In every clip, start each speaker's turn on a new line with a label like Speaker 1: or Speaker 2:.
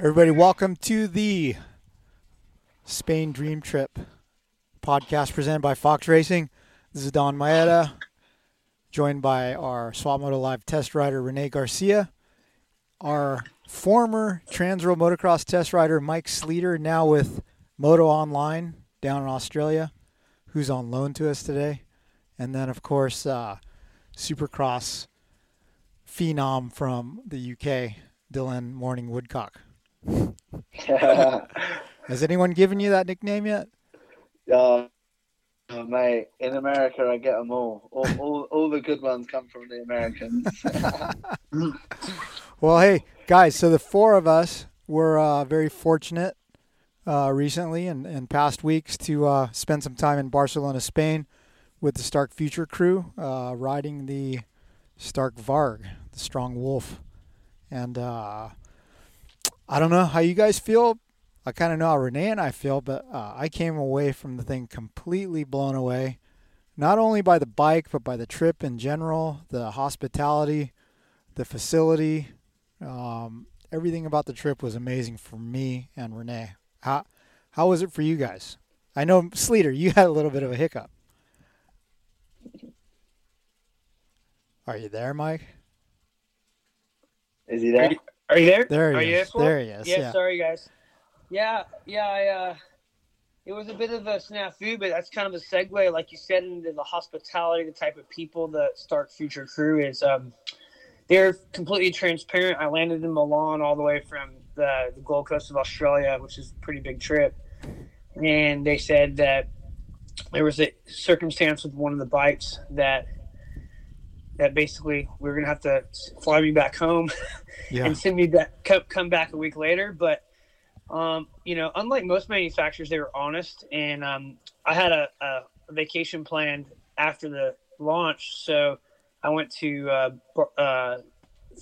Speaker 1: Everybody, welcome to the Spain Dream Trip podcast presented by Fox Racing. This is Donn Maeda, joined by our Swapmoto Live test rider Rene Garcia, our former Transworld Motocross test rider Mike Sleeter, now with Moto Online down in Australia, who's on loan to us today, and then of course uh, Supercross phenom from the UK, Dylan Morning Woodcock. Has anyone given you that nickname yet?
Speaker 2: Uh, oh, mate, in America, I get them all. All, all, all the good ones come from the Americans.
Speaker 1: well, hey, guys, so the four of us were uh, very fortunate uh, recently and, and past weeks to uh, spend some time in Barcelona, Spain with the Stark Future crew, uh, riding the Stark Varg, the Strong Wolf. And uh, I don't know how you guys feel. I kind of know how Rene and I feel, but uh, I came away from the thing completely blown away, not only by the bike, but by the trip in general, the hospitality, the facility. Um, everything about the trip was amazing for me and Rene. How how was it for you guys? I know Sleeter, you had a little bit of a hiccup. Are you there, Mike?
Speaker 2: Is he there?
Speaker 3: Are you there?
Speaker 1: There he
Speaker 3: Are
Speaker 1: is.
Speaker 3: You
Speaker 1: there he is.
Speaker 3: Yeah,
Speaker 1: Yeah.
Speaker 3: sorry guys. Yeah, yeah, I, uh, it was a bit of a snafu, but that's kind of a segue, like you said, into the hospitality, the type of people that Stark Future Crew is. Um, they're completely transparent. I landed in Milan all the way from the, the Gold Coast of Australia, which is a pretty big trip. And they said that there was a circumstance with one of the bikes that that basically we are gonna have to fly me back home
Speaker 1: Yeah.
Speaker 3: and send me back come, come back a week later. But um, you know unlike most manufacturers they were honest. And um, i had a, a vacation planned after the launch. So i went to uh, uh,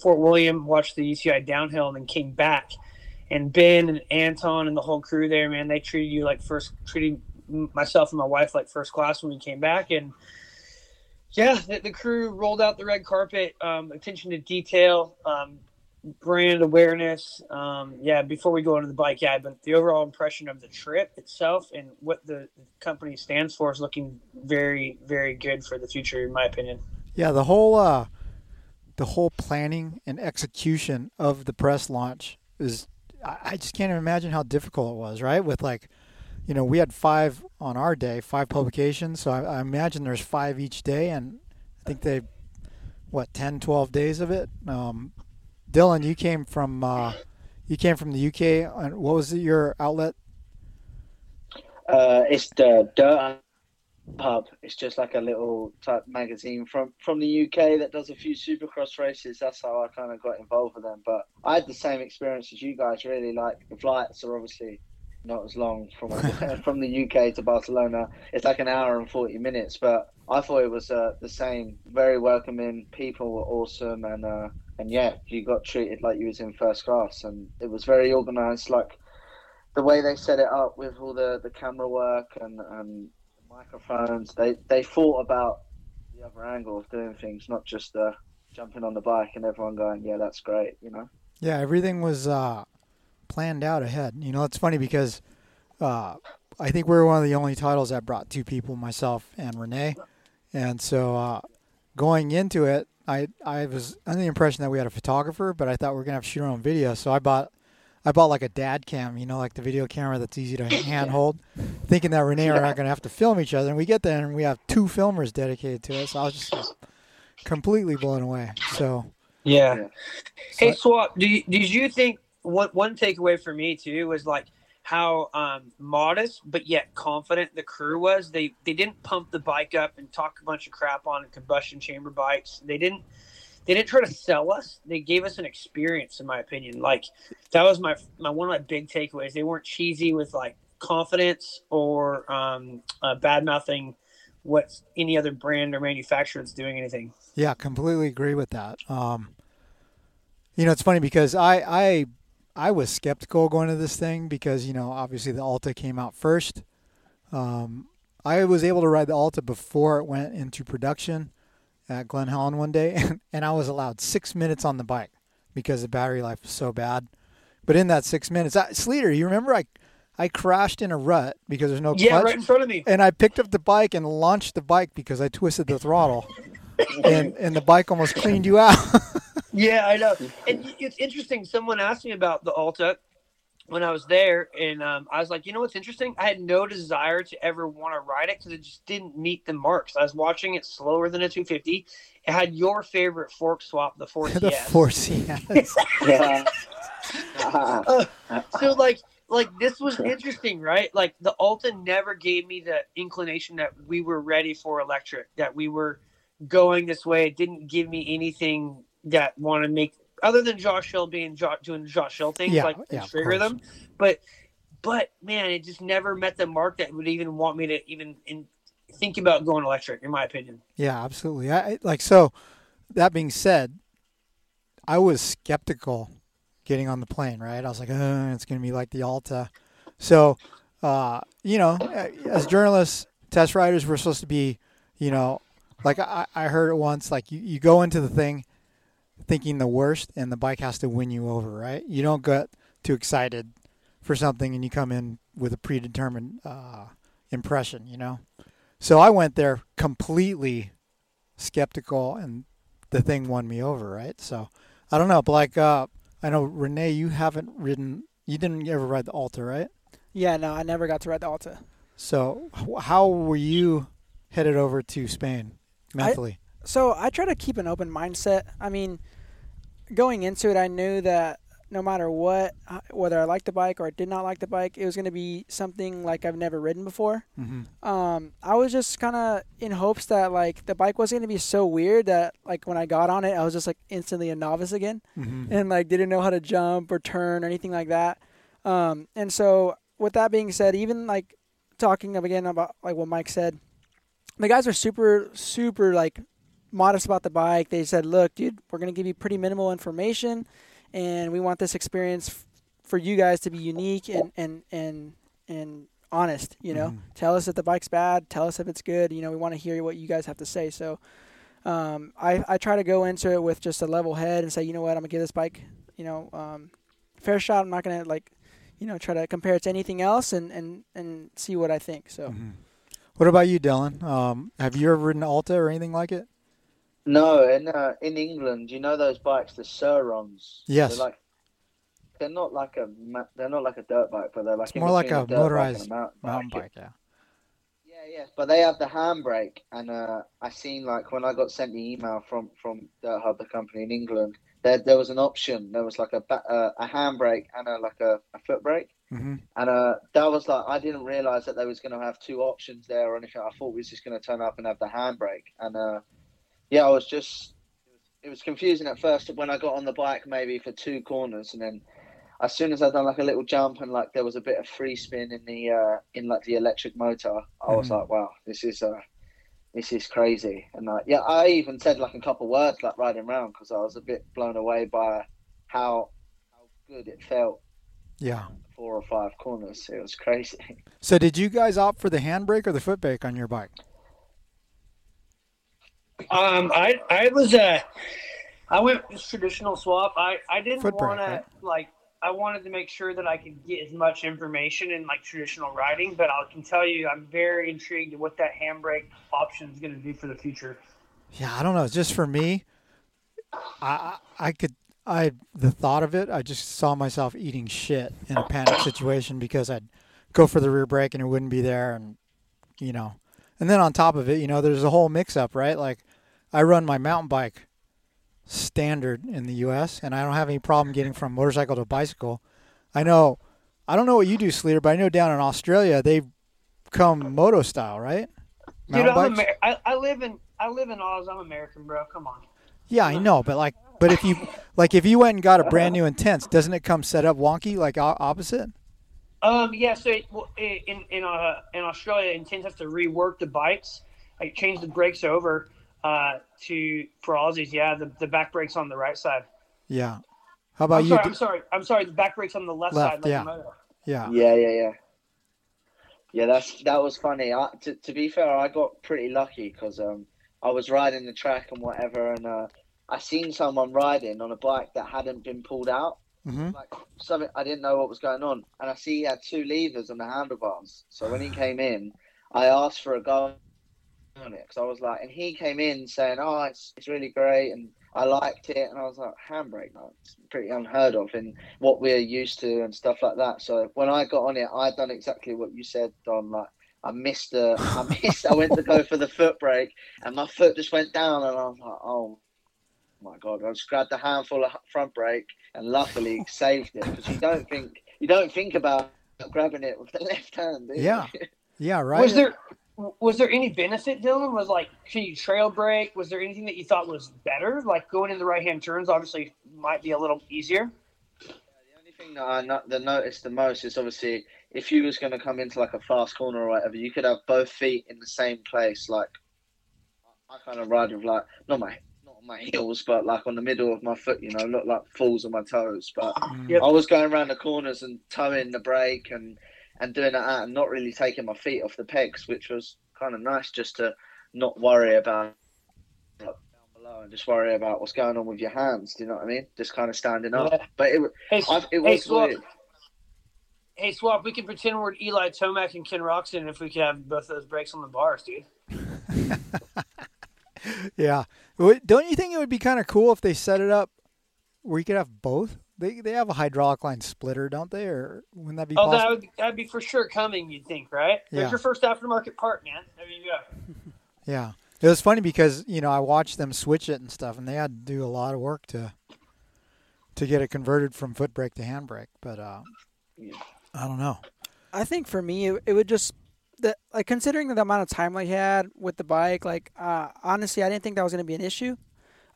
Speaker 3: fort william watched the uci downhill and then came back. And ben and anton and the whole crew there man they treated you like first treating myself and my wife like first class when we came back. And yeah, the, the crew rolled out the red carpet, um, attention to detail, um, brand awareness. Um, yeah, before we go into the bike, yeah, but the overall impression of the trip itself and what the company stands for is looking very, very good for the future, in my opinion.
Speaker 1: Yeah, the whole uh, the whole planning and execution of the press launch is I, I just can't even imagine how difficult it was, right? With like, you know, we had five on our day, five publications, so I, I imagine there's five each day, and I think they, what, 10, 12 days of it. Um, Dylan, you came from uh, you came from the UK. and What was your outlet?
Speaker 2: Uh, it's the Dirt Hub. It's just like a little type magazine from from the UK that does a few Supercross races. That's how I kind of got involved with them. But I had the same experience as you guys. Really, like the flights are obviously not as long from from the UK to Barcelona. It's like an hour and forty minutes. But I thought it was uh, the same. Very welcoming. People were awesome, and uh, and yeah, you got treated like you was in first class, and it was very organised. Like the way they set it up with all the, the camera work and, and microphones, they, they thought about the other angle of doing things, not just uh, jumping on the bike and everyone going, yeah, that's great, you know?
Speaker 1: Yeah, everything was uh, planned out ahead. You know, it's funny because uh, I think we were one of the only titles that brought two people, myself and Rene. And so uh, going into it, I I was under the impression that we had a photographer, but I thought we were gonna have to shoot our own video. So I bought I bought like a dad cam, you know, like the video camera that's easy to handhold, thinking that Rene and I are gonna have to film each other. And we get there and we have two filmers dedicated to it. So I was just completely blown away. So
Speaker 3: Yeah.
Speaker 2: Yeah.
Speaker 3: Hey,
Speaker 1: so-
Speaker 3: Swap, do you, did you think one, one takeaway for me, too, was like how um, modest but yet confident the crew was? They, they didn't pump the bike up and talk a bunch of crap on combustion chamber bikes. They didn't they didn't try to sell us. They gave us an experience, in my opinion. Like that was my my one of my big takeaways. They weren't cheesy with like confidence or um, uh, bad mouthing what any other brand or manufacturer that's doing anything.
Speaker 1: Yeah, completely agree with that. Um, you know, it's funny because I, I I was skeptical going to this thing because you know obviously the Alta came out first. Um, I was able to ride the Alta before it went into production at Glen Helen one day, and, and I was allowed six minutes on the bike because the battery life was so bad. But in that six minutes, I, Sleeter, you remember I I crashed in a rut because there's no
Speaker 3: Yeah,
Speaker 1: clutch,
Speaker 3: right in front of me.
Speaker 1: and I picked up the bike and launched the bike because I twisted the throttle, and and the bike almost cleaned you out.
Speaker 3: Yeah, I know. And it's interesting. Someone asked me about the Alta when I was there, and um, I was like, you know what's interesting? I had no desire to ever want to ride it because it just didn't meet the marks. I was watching it slower than a 250. It had your favorite fork swap, the 4CS.
Speaker 1: the force, yes.
Speaker 2: Yeah.
Speaker 3: so like like this was interesting right like the alta never gave me the inclination that we were ready for electric that we were going this way it didn't give me anything that want to make other than josh hill being jo- doing josh hill things
Speaker 1: Yeah,
Speaker 3: like
Speaker 1: yeah,
Speaker 3: trigger them but but man it just never met the mark that would even want me to even in, think about going electric in my opinion
Speaker 1: Yeah, absolutely. I I- like so. That being said, I was skeptical getting on the plane. Right, I was like, oh, it's going to be like the Alta. So, uh, you know, as journalists, test riders, we're supposed to be, you know, like I, I heard it once. Like you, you go into the thing thinking the worst, and the bike has to win you over. Right? You don't get too excited for something, and you come in with a predetermined uh, impression. You know. So I went there completely skeptical, and the thing won me over, right? So I don't know, but like uh, I know Rene, you haven't ridden, you didn't ever ride the Alta, right?
Speaker 4: Yeah, no, I never got to ride the Alta.
Speaker 1: So how were you headed over to Spain mentally?
Speaker 4: So I try to keep an open mindset. I mean, going into it, I knew that no matter what, uh, whether I liked the bike or I did not like the bike, it was going to be something like I've never ridden before.
Speaker 1: mm-hmm.
Speaker 4: Um, I was just kind of in hopes that like the bike wasn't going to be so weird that like when I got on it, I was just like instantly a novice again.
Speaker 1: Mm-hmm.
Speaker 4: and like didn't know how to jump or turn or anything like that. Um, and so with that being said, even like talking of again about like what Mike said, the guys are super super like modest about the bike. They said, "Look, dude, we're gonna give you pretty minimal information, and we want this experience f- for you guys to be unique and and and and honest. You know,
Speaker 1: Mhm.
Speaker 4: tell us if the bike's bad. Tell us if it's good. You know, we want to hear what you guys have to say. So." Um, I, I try to go into it with just a level head and say, you know what, I'm gonna give this bike, you know, um, fair shot. I'm not gonna like, you know, try to compare it to anything else and, and, and see what I think. So
Speaker 1: Mm-hmm. What about you, Dylan? Um, have you ever ridden Alta or anything like it?
Speaker 2: No, in uh, in England, you know those bikes, the Sur-Rons.
Speaker 1: Yes.
Speaker 2: They're like they're not like a they're not like a dirt bike, but they're like
Speaker 1: more like
Speaker 2: between
Speaker 1: a
Speaker 2: dirt bike
Speaker 1: motorized
Speaker 2: mountain
Speaker 1: Mountain
Speaker 2: bike.
Speaker 1: bike, yeah.
Speaker 2: Yeah, yeah, but they have the handbrake, and uh, I seen like when I got sent the email from from Dirt Hub, the company in England, there there was an option. There was like a ba- uh, a handbrake and a like a, a foot brake,
Speaker 1: Mm-hmm.
Speaker 2: and uh, that was like I didn't realize that they was going to have two options there or anything. I thought we was just going to turn up and have the handbrake, and uh, yeah, I was just it was confusing at first when I got on the bike maybe for two corners, and then as soon as I done like a little jump and like there was a bit of free spin in the uh, in like the electric motor, I was
Speaker 1: Mhm.
Speaker 2: like, wow, this is uh, this is crazy. And like yeah, I even said like a couple words like riding around because I was a bit blown away by how how good it felt
Speaker 1: Yeah.
Speaker 2: four or five corners. It was crazy.
Speaker 1: So did you guys opt for the handbrake or the foot brake on your bike?
Speaker 3: Um, I I was uh, I went with traditional swap. I I didn't
Speaker 1: Foot brake,
Speaker 3: want to
Speaker 1: right?
Speaker 3: like I wanted to make sure that I could get as much information in like traditional riding, but I can tell you I'm very intrigued at what that handbrake option is going to do for the future.
Speaker 1: Yeah, I don't know. Just for me, I I could I the thought of it, I just saw myself eating shit in a panic situation because I'd go for the rear brake and it wouldn't be there, and you know, and then on top of it, you know, there's a whole mix up, right? Like I run my mountain bike standard in the U.S. and I don't have any problem getting from motorcycle to bicycle. I know, I don't know what you do, Sleeter, but I know down in Australia they come moto style, right?
Speaker 3: Dude,
Speaker 1: Mountain
Speaker 3: I'm? Amer- I, I live in I live in Oz. I'm American, bro. Come on.
Speaker 1: Yeah, I know, but like, but if you like, if you went and got a brand new intense, doesn't it come set up wonky like opposite?
Speaker 3: Um, yeah. So it, in in uh, in Australia, Intense has to rework the bikes, like change the brakes over uh, to for Aussies. Yeah, the, the back brakes on the right side.
Speaker 1: Yeah. How about
Speaker 3: I'm
Speaker 1: you?
Speaker 3: sorry,
Speaker 1: D-
Speaker 3: I'm sorry. I'm sorry. The back brakes on the left,
Speaker 1: Left,
Speaker 3: side. Like
Speaker 1: yeah.
Speaker 3: the moto.
Speaker 1: yeah.
Speaker 2: Yeah, yeah, yeah. Yeah, that's that was funny. I, to to be fair, I got pretty lucky because um I was riding the track and whatever, and uh, I seen someone riding on a bike that hadn't been pulled out,
Speaker 1: Mm-hmm.
Speaker 2: like something I didn't know what was going on, and I see he had two levers on the handlebars. So when he came in, I asked for a go on it because I was like, and he came in saying, "Oh, it's it's really great," and I liked it, and I was like, "Handbrake, no, it's pretty unheard of in what we're used to and stuff like that." So when I got on it, I done exactly what you said, Donn. Like I missed the, I missed, I went to go for the foot brake, and my foot just went down, and I was like, "Oh." My God! I just grabbed a handful of front brake, and luckily saved it because you don't think you don't think about grabbing it with the left hand. do you?
Speaker 1: Yeah. Yeah, right.
Speaker 3: Was there was there any benefit, Dylan? Was like, can you trail brake? Was there anything that you thought was better? Like going in the right hand turns, obviously, might be a little easier.
Speaker 2: The only thing that I no- that noticed the most is obviously if you was going to come into like a fast corner or whatever, you could have both feet in the same place. Like I kind of ride with like not my not my heels, but like on the middle of my foot. You know, look like falls on my toes. But
Speaker 1: Mm.
Speaker 3: Yep.
Speaker 2: I was going around the corners and towing the brake and and doing that and not really taking my feet off the pegs, which was kind of nice just to not worry about like, down below and just worry about what's going on with your hands. Do you know what I mean? Just kind of standing up.
Speaker 3: Yeah.
Speaker 2: But it,
Speaker 3: Hey,
Speaker 2: I, it
Speaker 3: hey,
Speaker 2: was weird.
Speaker 3: Hey, Swap. We can pretend we're Eli Tomac and Ken Roczen if we could have both those brakes on the bars, dude.
Speaker 1: Yeah. Don't you think it would be kind of cool if they set it up where you could have both? They they have a hydraulic line splitter, don't they? Or wouldn't that be
Speaker 3: Oh, that would that'd be for sure coming. You'd think, right?
Speaker 1: Yeah.
Speaker 3: There's your first aftermarket part, man. There you go.
Speaker 1: Yeah. It was funny because, you know, I watched them switch it and stuff and they had to do a lot of work to to get it converted from foot brake to handbrake, but uh
Speaker 2: Yeah.
Speaker 1: I don't know.
Speaker 4: I think for me, it, it would just the like considering the amount of time I had with the bike. Like uh, honestly, I didn't think that was going to be an issue.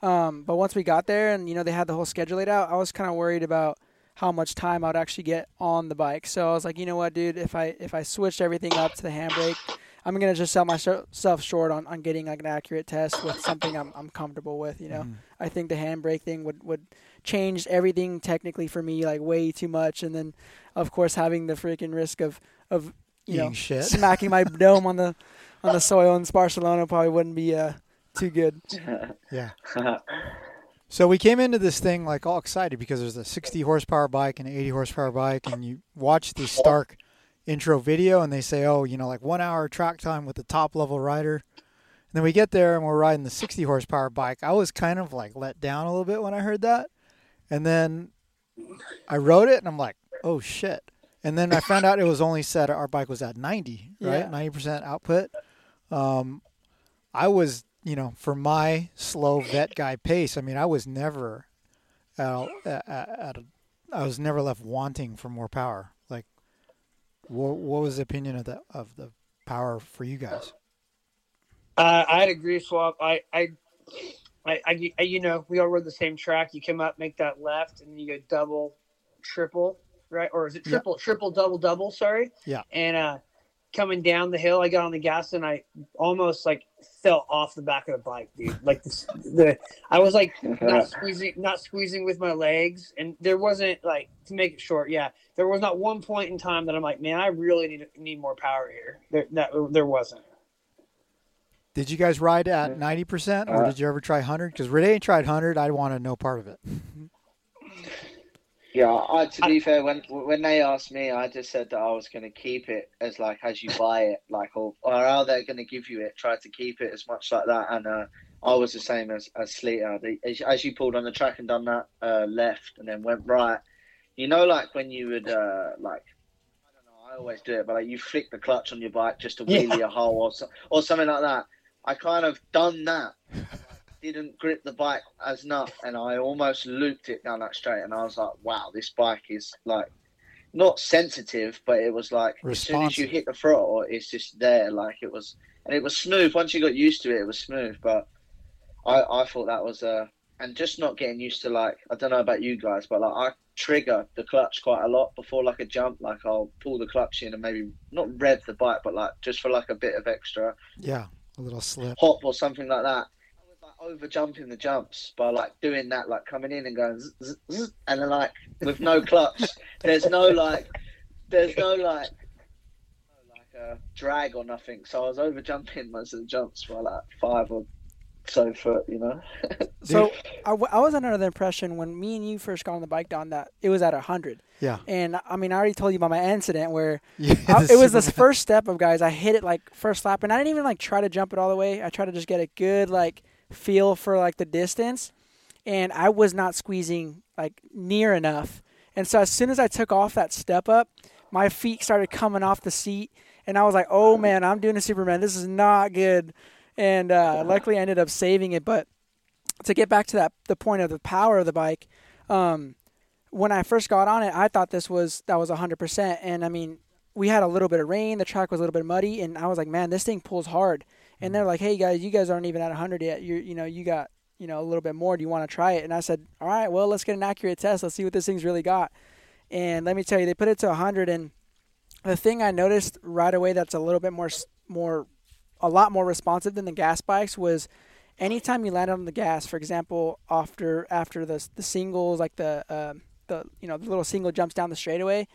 Speaker 4: Um, but once we got there and you know they had the whole schedule laid out, I was kind of worried about how much time I would actually get on the bike. So I was like, you know what, dude, if I if I switched everything up to the handbrake, I'm gonna just sell myself short on, on getting like an accurate test with something I'm I'm comfortable with. You know,
Speaker 1: Mhm.
Speaker 4: I think the handbrake thing would would change everything technically for me like way too much, and then of course having the freaking risk of of you
Speaker 1: Eating
Speaker 4: know
Speaker 1: shit.
Speaker 4: smacking my dome on the on the soil in Barcelona probably wouldn't be uh too good.
Speaker 1: Yeah. So we came into this thing like all excited because there's a 60 horsepower bike and an 80 horsepower bike, and you watch the Stark intro video, and they say, oh, you know, like one hour track time with the top level rider. And then we get there and we're riding the 60 horsepower bike. I was kind of like let down a little bit when I heard that, and then I rode it, and I'm like, oh shit. And then I found out it was only set. Our bike was at 90, right?
Speaker 4: Yeah.
Speaker 1: 90% output. Um, I was, you know, for my slow vet guy pace, I mean, I was never at, a- at, at a, I was never left wanting for more power. Like, what, what was the opinion of the of the power for you guys?
Speaker 3: Uh, I'd agree, Swap. I, I, I, I, you know, we all rode the same track. You come up, make that left, and then you go double, triple, right? Or is it
Speaker 1: Yeah.
Speaker 3: triple, triple, double, double? Sorry.
Speaker 1: Yeah.
Speaker 3: And uh, coming down the hill, I got on the gas and I almost like fell off the back of the bike, dude. Like the, the I was like not squeezing, not squeezing with my legs, and there wasn't like to make it short. Yeah, there was not one point in time that I'm like, man, I really need need more power here. There, that there wasn't.
Speaker 1: Did you guys ride at 90% or
Speaker 2: Uh,
Speaker 1: did you ever try 100? Because Rene tried 100. I wanted no part of it.
Speaker 2: Yeah, I, to be fair, when when they asked me, I just said that I was going to keep it as like as you buy it, like or, or how they're going to give you it, try to keep it as much like that. And uh, I was the same as as Sleeter. The, as, as you pulled on the track and done that uh, left and then went right, you know, like when you would uh, like. I don't know. I always do it, but like you flick the clutch on your bike just to
Speaker 3: Yeah.
Speaker 2: wheelie a hole or so, or something like that. I kind of done that. didn't grip the bike as enough, and I almost looped it down that straight. And I was like, "Wow, this bike is like not sensitive, but it was like as soon as you hit the throttle, it's just there. Like it was, and it was smooth. Once you got used to it, it was smooth. But I, I thought that was uh, and just not getting used to like I don't know about you guys, but like I trigger the clutch quite a lot before like a jump. Like I'll pull the clutch in and maybe not rev the bike, but like just for like a bit of extra
Speaker 1: Yeah, a little slip.
Speaker 2: hop or something like that. I over jumping the jumps by like doing that, like coming in and going, zzz, zzz, zzz, and then like with no clutch. there's no like, there's no like, no, like a drag or nothing. So I was over jumping most of the jumps by like five or so foot, you know.
Speaker 4: So I, w- I was under the impression when me and you first got on the bike, Donn, that it was at a hundred.
Speaker 1: Yeah.
Speaker 4: And I mean, I already told you about my incident where
Speaker 1: Yeah,
Speaker 4: I, it was this
Speaker 1: Superman.
Speaker 4: first step of guys. I hit it like first lap, and I didn't even like try to jump it all the way. I tried to just get a good like feel for like the distance, and I was not squeezing like near enough. And so as soon as I took off that step up, my feet started coming off the seat, and I was like, "Oh man, I'm doing a Superman. This is not good." And uh, luckily, I ended up saving it. But to get back to that, the point of the power of the bike, um, when I first got on it, I thought this was that was 100%. And I mean, we had a little bit of rain, the track was a little bit muddy, and I was like, man, this thing pulls hard. And they're like, hey guys, you guys aren't even at 100 yet. You you know you got you know a little bit more. Do you want to try it? And I said, all right, well let's get an accurate test. Let's see what this thing's really got. And let me tell you, they put it to 100, and the thing I noticed right away that's a little bit more more a lot more responsive than the gas bikes was anytime you landed on the gas, for example, after after the the singles like the um the you know the little single jumps down the straightaway,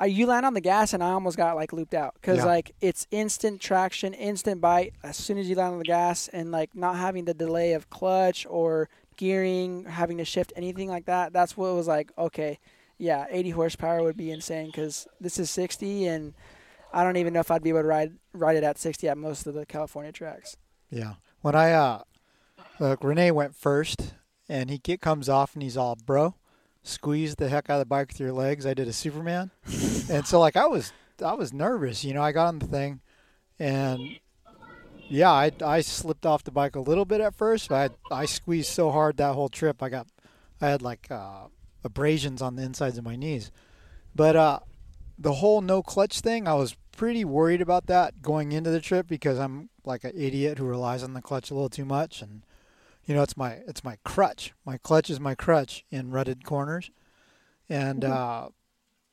Speaker 4: uh, you land on the gas and I almost got like looped out because
Speaker 1: Yeah.
Speaker 4: like it's instant traction, instant bite as soon as you land on the gas, and like not having the delay of clutch or gearing, having to shift anything like that. That's what was like. Okay, yeah, 80 horsepower would be insane because this is 60 and. I don't even know if I'd be able to ride ride it at 60 at most of the California tracks.
Speaker 1: Yeah. When I uh, look, Rene went first, and he get, comes off, and he's all, bro, squeeze the heck out of the bike with your legs. I did a Superman, and so like I was, I was nervous. You know, I got on the thing, and yeah, I I slipped off the bike a little bit at first, but I I squeezed so hard that whole trip. I got, I had like uh, abrasions on the insides of my knees, but uh, the whole no clutch thing, I was pretty worried about that going into the trip because I'm like an idiot who relies on the clutch a little too much and you know it's my it's my crutch. My clutch is my crutch in rutted corners. And uh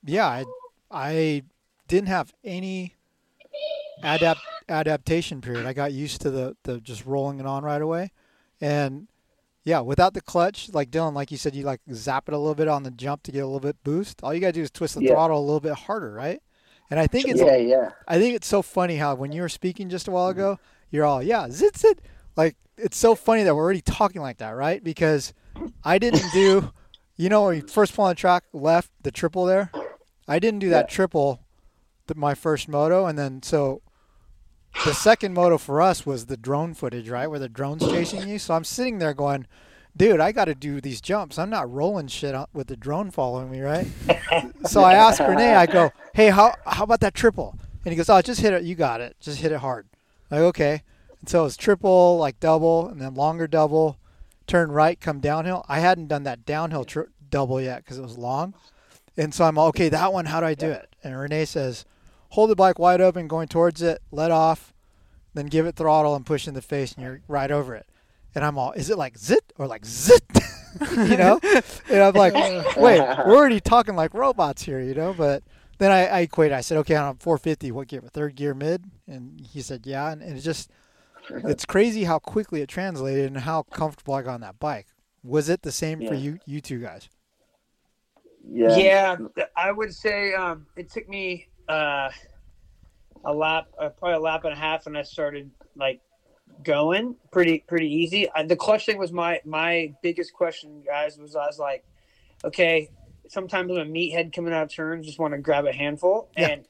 Speaker 1: yeah, I I didn't have any adapt adaptation period. I got used to the the just rolling it on right away. And yeah, without the clutch, like Dylan, like you said, you like zap it a little bit on the jump to get a little bit boost. All you gotta do is twist the
Speaker 2: Yeah.
Speaker 1: throttle a little bit harder, right? And I think it's
Speaker 2: yeah, yeah.
Speaker 1: I think it's so funny how when you were speaking just a while ago, you're all yeah, zit zit. Like it's so funny that we're already talking like that, right? Because I didn't do, you know, when you first pull on the track left the triple there, I didn't do that
Speaker 2: Yeah.
Speaker 1: triple, the, my first moto, and then so the second moto for us was the drone footage, right, where the drone's chasing you. So I'm sitting there going. Dude, I got to do these jumps. I'm not rolling shit with the drone following me, right? so I asked Rene, I go, "Hey, how how about that triple?" And he goes, "Oh, just hit it. You got it. Just hit it hard." Like, okay. And so it's triple, like double, and then longer double, turn right, come downhill. I hadn't done that downhill tri- double yet because it was long, and so I'm all, okay. That one, how do I do it? And Rene says, "Hold the bike wide open, going towards it, let off, then give it throttle and push in the face, and you're right over it." And I'm all, "Is it like zit or like zit?" you know? And I'm like, wait, we're already talking like robots here, you know? But then I, I equated. I said, okay, on 450, what gear? Third gear mid? And he said, yeah. And, and it just, it's crazy how quickly it translated and how comfortable I got on that bike. Was it the same for you, you two guys?
Speaker 2: Yeah.
Speaker 3: Yeah, I would say um, it took me uh, a lap, uh, probably a lap and a half, and I started like going pretty pretty easy. Uh, the clutch thing was my my biggest question, guys. Was I was like, okay, sometimes I'm a meathead coming out of turns, just want to grab a handful,
Speaker 1: Yeah.
Speaker 3: and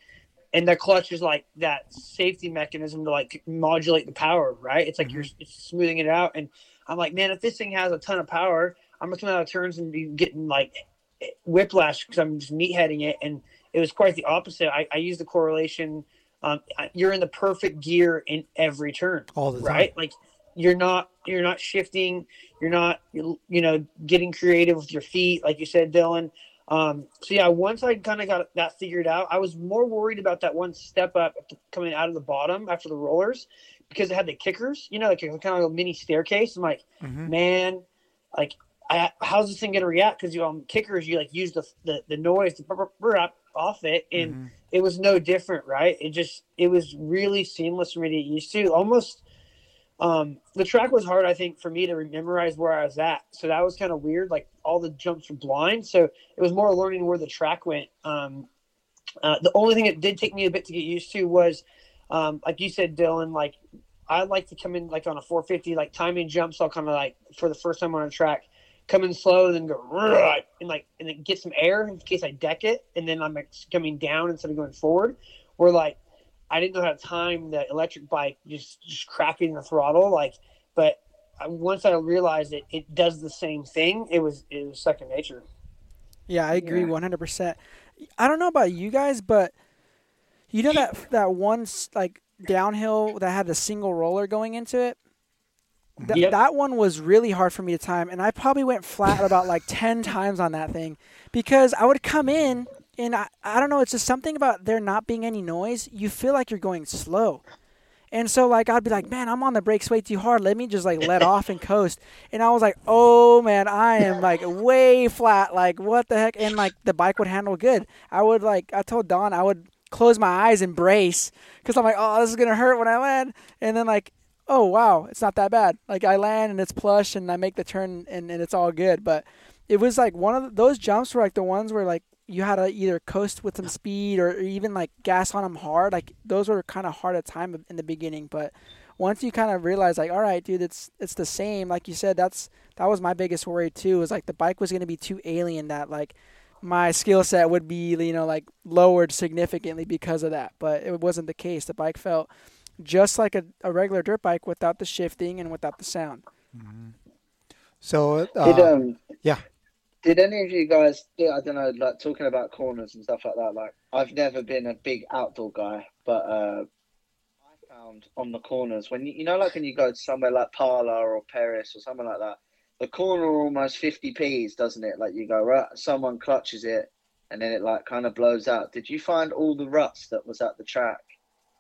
Speaker 3: and the clutch is like that safety mechanism to like modulate the power, right? It's like
Speaker 1: Mhm.
Speaker 3: you're it's smoothing it out, and I'm like, man, if this thing has a ton of power, I'm gonna come out of turns and be getting like whiplash because I'm just meatheading it, and it was quite the opposite. I, I used the correlation. Um, you're in the perfect gear in every turn,
Speaker 1: All the time.
Speaker 3: right? Like you're not you're not shifting. You're not you know getting creative with your feet, like you said, Dylan. Um, so yeah, once I kind of got that figured out, I was more worried about that one step up coming out of the bottom after the rollers because it had the kickers, you know, like kind of a mini staircase. I'm like,
Speaker 1: Mhm.
Speaker 3: man, like, I, how's this thing gonna react? Because you on kickers, you like use the the, the noise to brr, brr, off it, and
Speaker 1: Mhm.
Speaker 3: it was no different, right? It just it was really seamless for me to get used to. Almost, um, the track was hard, I think, for me to memorize where I was at. So that was kind of weird. Like all the jumps were blind, so it was more learning where the track went. Um, uh, the only thing that did take me a bit to get used to was, um, like you said, Dylan, like I like to come in like on a 450, like timing jumps. I'll kind of like for the first time on a track, come in slow and then go right and like and then get some air in case I deck it, and then I'm like coming down instead of going forward. Where like I didn't know how to time the electric bike, just just cracking the throttle, like. But once I realized it, it does the same thing. It was it was second nature.
Speaker 4: Yeah, I agree one hundred percent. I don't know about you guys, but you know that that one like downhill that had a single roller going into it. Th-
Speaker 3: Yep.
Speaker 4: That one was really hard for me to time, and I probably went flat about like ten times on that thing because I would come in and I, I don't know, it's just something about there not being any noise. You feel like you're going slow. And so like I'd be like, man, I'm on the brakes way too hard. Let me just like let off and coast. And I was like, oh man, I am like way flat. Like what the heck? And like the bike would handle good. I would like I told Donn I would close my eyes and brace because I'm like, oh, this is gonna hurt when I land. And then like, oh wow, it's not that bad. Like I land and it's plush and I make the turn and, and it's all good. But it was like one of the, those jumps were like the ones where like you had to either coast with some speed or even like gas on them hard. Like those were kind of hard at time in the beginning, but once you kind of realize like, all right, dude, it's it's the same. Like you said, that's that was my biggest worry too. Was like the bike was gonna be too alien that like my skill set would be you know like lowered significantly because of that. But it wasn't the case. The bike felt just like a, a regular dirt bike without the shifting and without the sound.
Speaker 1: So,
Speaker 2: Did
Speaker 1: uh,
Speaker 2: um
Speaker 1: yeah.
Speaker 2: Did any of you guys? I don't know, like talking about corners and stuff like that. Like I've never been a big outdoor guy, but uh, I found on the corners when you, you know, like when you go to somewhere like Parla or Paris or somewhere like that, the corner almost fifty p's, doesn't it? Like you go right, someone clutches it, and then it like kind of blows out. Did you find all the ruts that was at the track?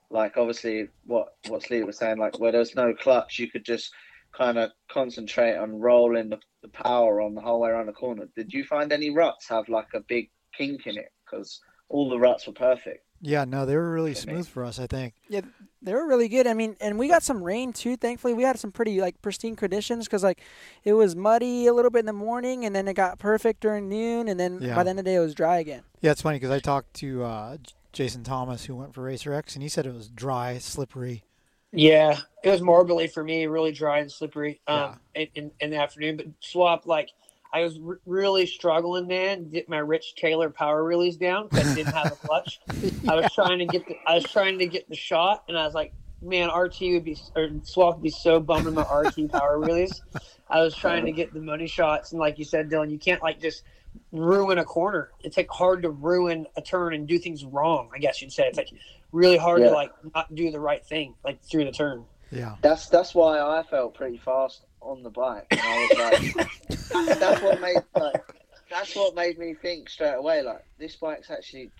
Speaker 2: Like obviously, what what Sleep was saying, like where there's no clutch, you could just kind of concentrate on rolling the, the power on the whole way around the corner. Did you find any ruts have like a big kink in it? Because all the ruts were perfect.
Speaker 1: yeah, no, they were really smooth for us. I think.
Speaker 4: Yeah, they were really good. I mean, and we got some rain too. Thankfully, we had some pretty like pristine conditions because like it was muddy a little bit in the morning, and then it got perfect during noon, and then
Speaker 1: Yeah.
Speaker 4: by the end of the day it was dry again.
Speaker 1: Yeah, it's funny because I talked to uh, Jason Thomas who went for Racer X, and he said it was dry, slippery.
Speaker 3: Yeah, it was morbidly for me, really dry and slippery um, in, in, in the afternoon. But swap, like, I was r- really struggling, man, get my Rich Taylor power release down because I didn't have a clutch. I was trying to get the, I was trying to get the shot, and I was like, man, RT would be or swap would be so bummed with my RT power release. I was trying to get the money shots, and like you said, Dylan, you can't like just ruin a corner. It's like hard to ruin a turn and do things wrong. I guess you'd say it's like really hard
Speaker 2: Yeah.
Speaker 3: to like not do the right thing like through the turn.
Speaker 1: Yeah,
Speaker 2: That's that's why I felt pretty fast on the bike. I was like, that's what made like that's what made me think straight away. Like this bike's actually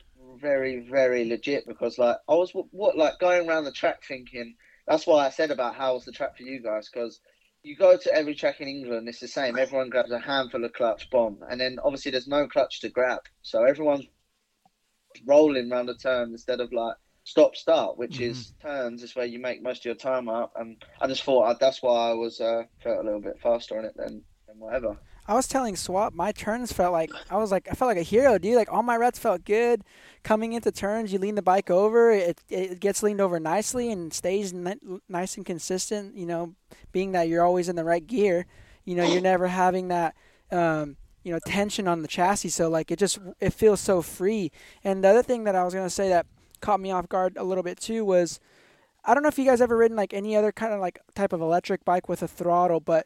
Speaker 2: very very legit because like I was what like going around the track thinking. That's why I said about how was the track for you guys because you go to every track in England, it's the same. Everyone grabs a handful of clutch bomb, and then obviously there's no clutch to grab, so everyone's rolling around the turn instead of like stop start, which is turns is where you make most of your time up. And I just thought uh, that's why I was uh, felt a little bit faster on it than, than whatever.
Speaker 4: I was telling Swap, my turns felt like I was like I felt like a hero, dude. Like all my ruts felt good. Coming into turns, you lean the bike over, it it gets leaned over nicely and stays ni- nice and consistent. You know, being that you're always in the right gear, you know, you're never having that. Um, you know tension on the chassis so like it just it feels so free and the other thing that i was going to say that caught me off guard a little bit too was i don't know if you guys ever ridden like any other kind of like type of electric bike with a throttle but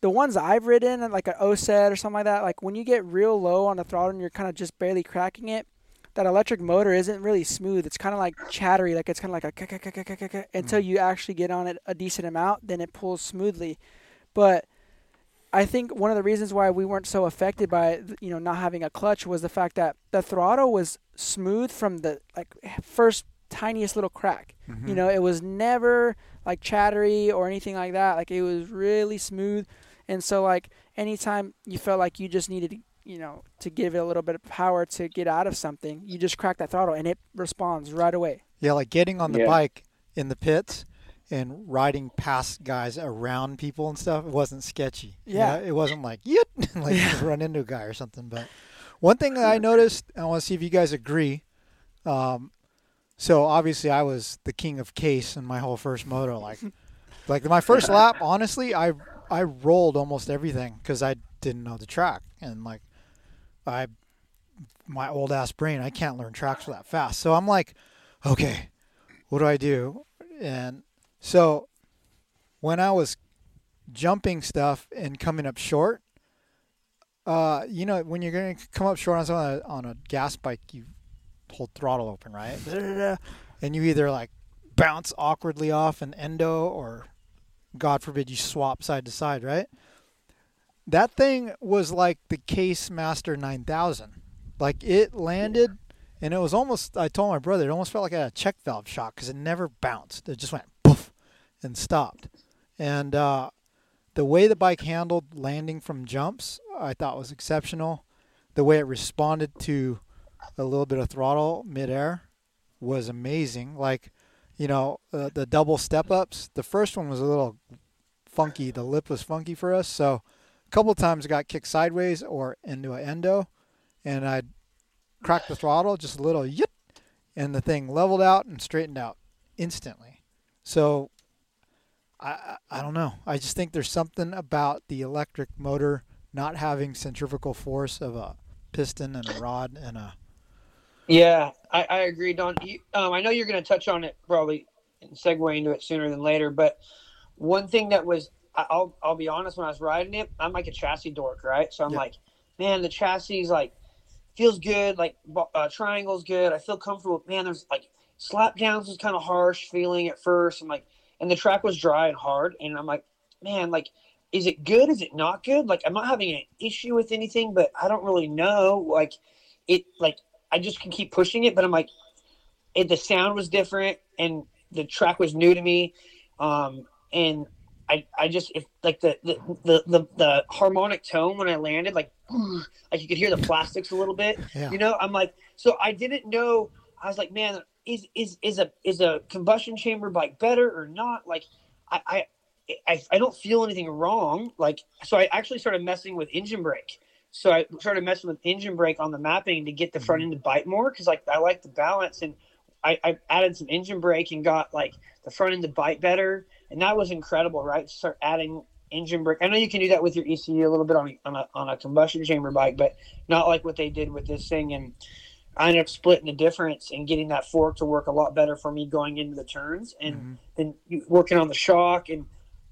Speaker 4: the ones I've ridden, like an OSET or something like that, like when you get real low on the throttle and you're kind of just barely cracking it, that electric motor isn't really smooth. It's kind of like chattery, like it's kind of like a until you actually get on it a decent amount, then it pulls smoothly. But I think one of the reasons why we weren't so affected by you know not having a clutch was the fact that the throttle was smooth from the like first tiniest little crack.
Speaker 1: Mm-hmm.
Speaker 4: You know, it was never like chattery or anything like that. Like it was really smooth. And so like anytime you felt like you just needed you know, to give it a little bit of power to get out of something, you just crack that throttle and it responds right away.
Speaker 1: Yeah, like getting on the
Speaker 2: Yeah.
Speaker 1: bike in the pits and riding past guys around people and stuff. It wasn't sketchy. You
Speaker 4: Yeah.
Speaker 1: know, it wasn't like yit, like you just run into a guy or something. But one thing that I noticed, I want to see if you guys agree. Um, so obviously, I was the king of case in my whole first moto. Like Like my first lap, honestly, I I rolled almost everything because I didn't know the track, and like I my old ass brain, I can't learn tracks that fast. So I'm like, okay, what do I do? And so when I was jumping stuff and coming up short, uh, you know, when you're going to come up short on something on a gas bike, you hold throttle open, right? And you either like bounce awkwardly off an endo or God forbid you swap side to side, right? That thing was like the Case Master 9000. Like it landed and it was almost, I told my brother, it almost felt like I had a check valve shock because it never bounced. It just went poof and stopped. And uh, the way the bike handled landing from jumps, I thought was exceptional. The way it responded to a little bit of throttle midair was amazing. Like, you know, uh, the double step ups. The first one was a little funky. The lip was funky for us, so a couple of times I got kicked sideways or into an endo, and I'd crack the throttle just a little, yip, and the thing leveled out and straightened out instantly. So I I don't know. I just think there's something about the electric motor not having centrifugal force of a piston and a rod and a
Speaker 3: Yeah, I, I agree, Donn. You, um, I know you're going to touch on it probably and segue into it sooner than later, but one thing that was, I'll I'll be honest, when I was riding it, I'm like a chassis dork, right? So I'm
Speaker 1: Yeah.
Speaker 3: like, man, the chassis is like feels good, like uh, triangle's good. I feel comfortable. Man, there's like slap downs was kind of harsh feeling at first. I'm like, and the track was dry and hard, and I'm like, man, like. Is it good? Is it not good? Like I'm not having an issue with anything, but I don't really know. Like it, like I just can keep pushing it, but I'm like, it, the sound was different and the track was new to me, um, and I, I just if like the the, the the the harmonic tone when I landed, like like you could hear the plastics a little bit.
Speaker 1: yeah.
Speaker 3: You know, I'm like, so I didn't know. I was like, man, is is is a is a combustion chamber bike better or not? Like, I I I, I don't feel anything wrong. Like, so I actually started messing with engine brake. So I started messing with engine brake on the mapping to get the front end to bite more because like I like the balance and I, I added some engine brake and got like the front end to bite better and that was incredible, right? Start adding engine brake. I know you can do that with your ECU a little bit on a, on a, on a combustion chamber bike, but not like what they did with this thing. And I ended up splitting the difference and getting that fork to work a lot better for me going into the turns and
Speaker 1: Mhm.
Speaker 3: then working on the shock and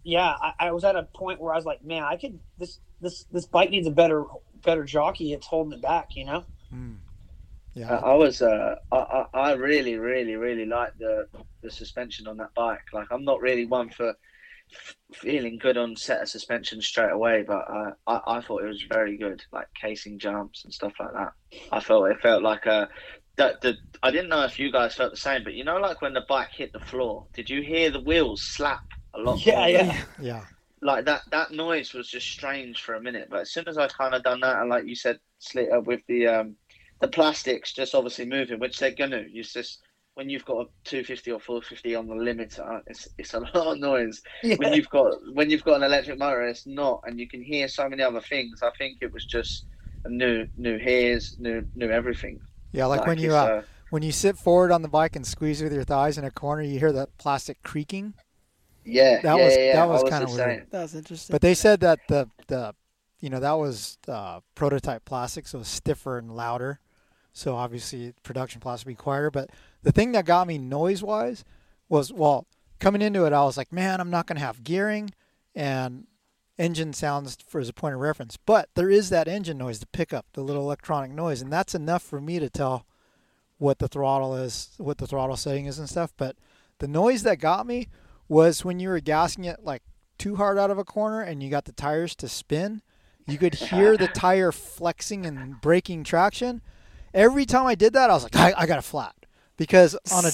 Speaker 3: yeah, I, I was at a point where I was like, man, I could this this this bike needs a better better jockey. It's holding it back, you know.
Speaker 1: Mm.
Speaker 2: I,
Speaker 1: Yeah.
Speaker 2: I was uh, I, I I really really really like the the suspension on that bike. Like I'm not really one for feeling good on set of suspension straight away, but uh, I I thought it was very good, like casing jumps and stuff like that. I felt it felt like a that the I didn't know if you guys felt the same, but you know, like when the bike hit the floor, did you hear the wheels slap a lot?
Speaker 3: Yeah, yeah.
Speaker 1: Yeah.
Speaker 2: Like that that noise was just strange for a minute but as soon as i kind of done that and like you said Sleeter, with the um the plastics just obviously moving which they're gonna it's just when you've got a 250 or 450 on the limiter it's it's a lot of noise when you've got when you've got an electric motor it's not and you can hear so many other things i think it was just a new new hairs, new new everything
Speaker 1: Yeah. Like, when you
Speaker 2: it's,
Speaker 1: uh, when you sit forward on the bike and squeeze with your thighs in a corner, you hear that plastic creaking.
Speaker 2: Yeah
Speaker 1: That
Speaker 2: yeah,
Speaker 1: was-
Speaker 2: yeah, yeah.
Speaker 1: that was
Speaker 2: was
Speaker 1: kinda
Speaker 2: just
Speaker 1: weird.
Speaker 2: saying.
Speaker 4: That's interesting.
Speaker 1: But they said that the the you know that was uh, prototype plastic, so it was stiffer and louder. So obviously production plastic would be quieter. But the thing that got me noise wise was well coming into it, I was like, man, I'm not going to have gearing and engine sounds for as a point of reference. But there is that engine noise, the pickup, the little electronic noise, and that's enough for me to tell what the throttle is, what the throttle setting is and stuff. But the noise that got me was when you were gassing it like too hard out of a corner and you got the tires to spin, you could hear the tire flexing and breaking traction. Every time I did that, I was like, I, I got a flat. Because on a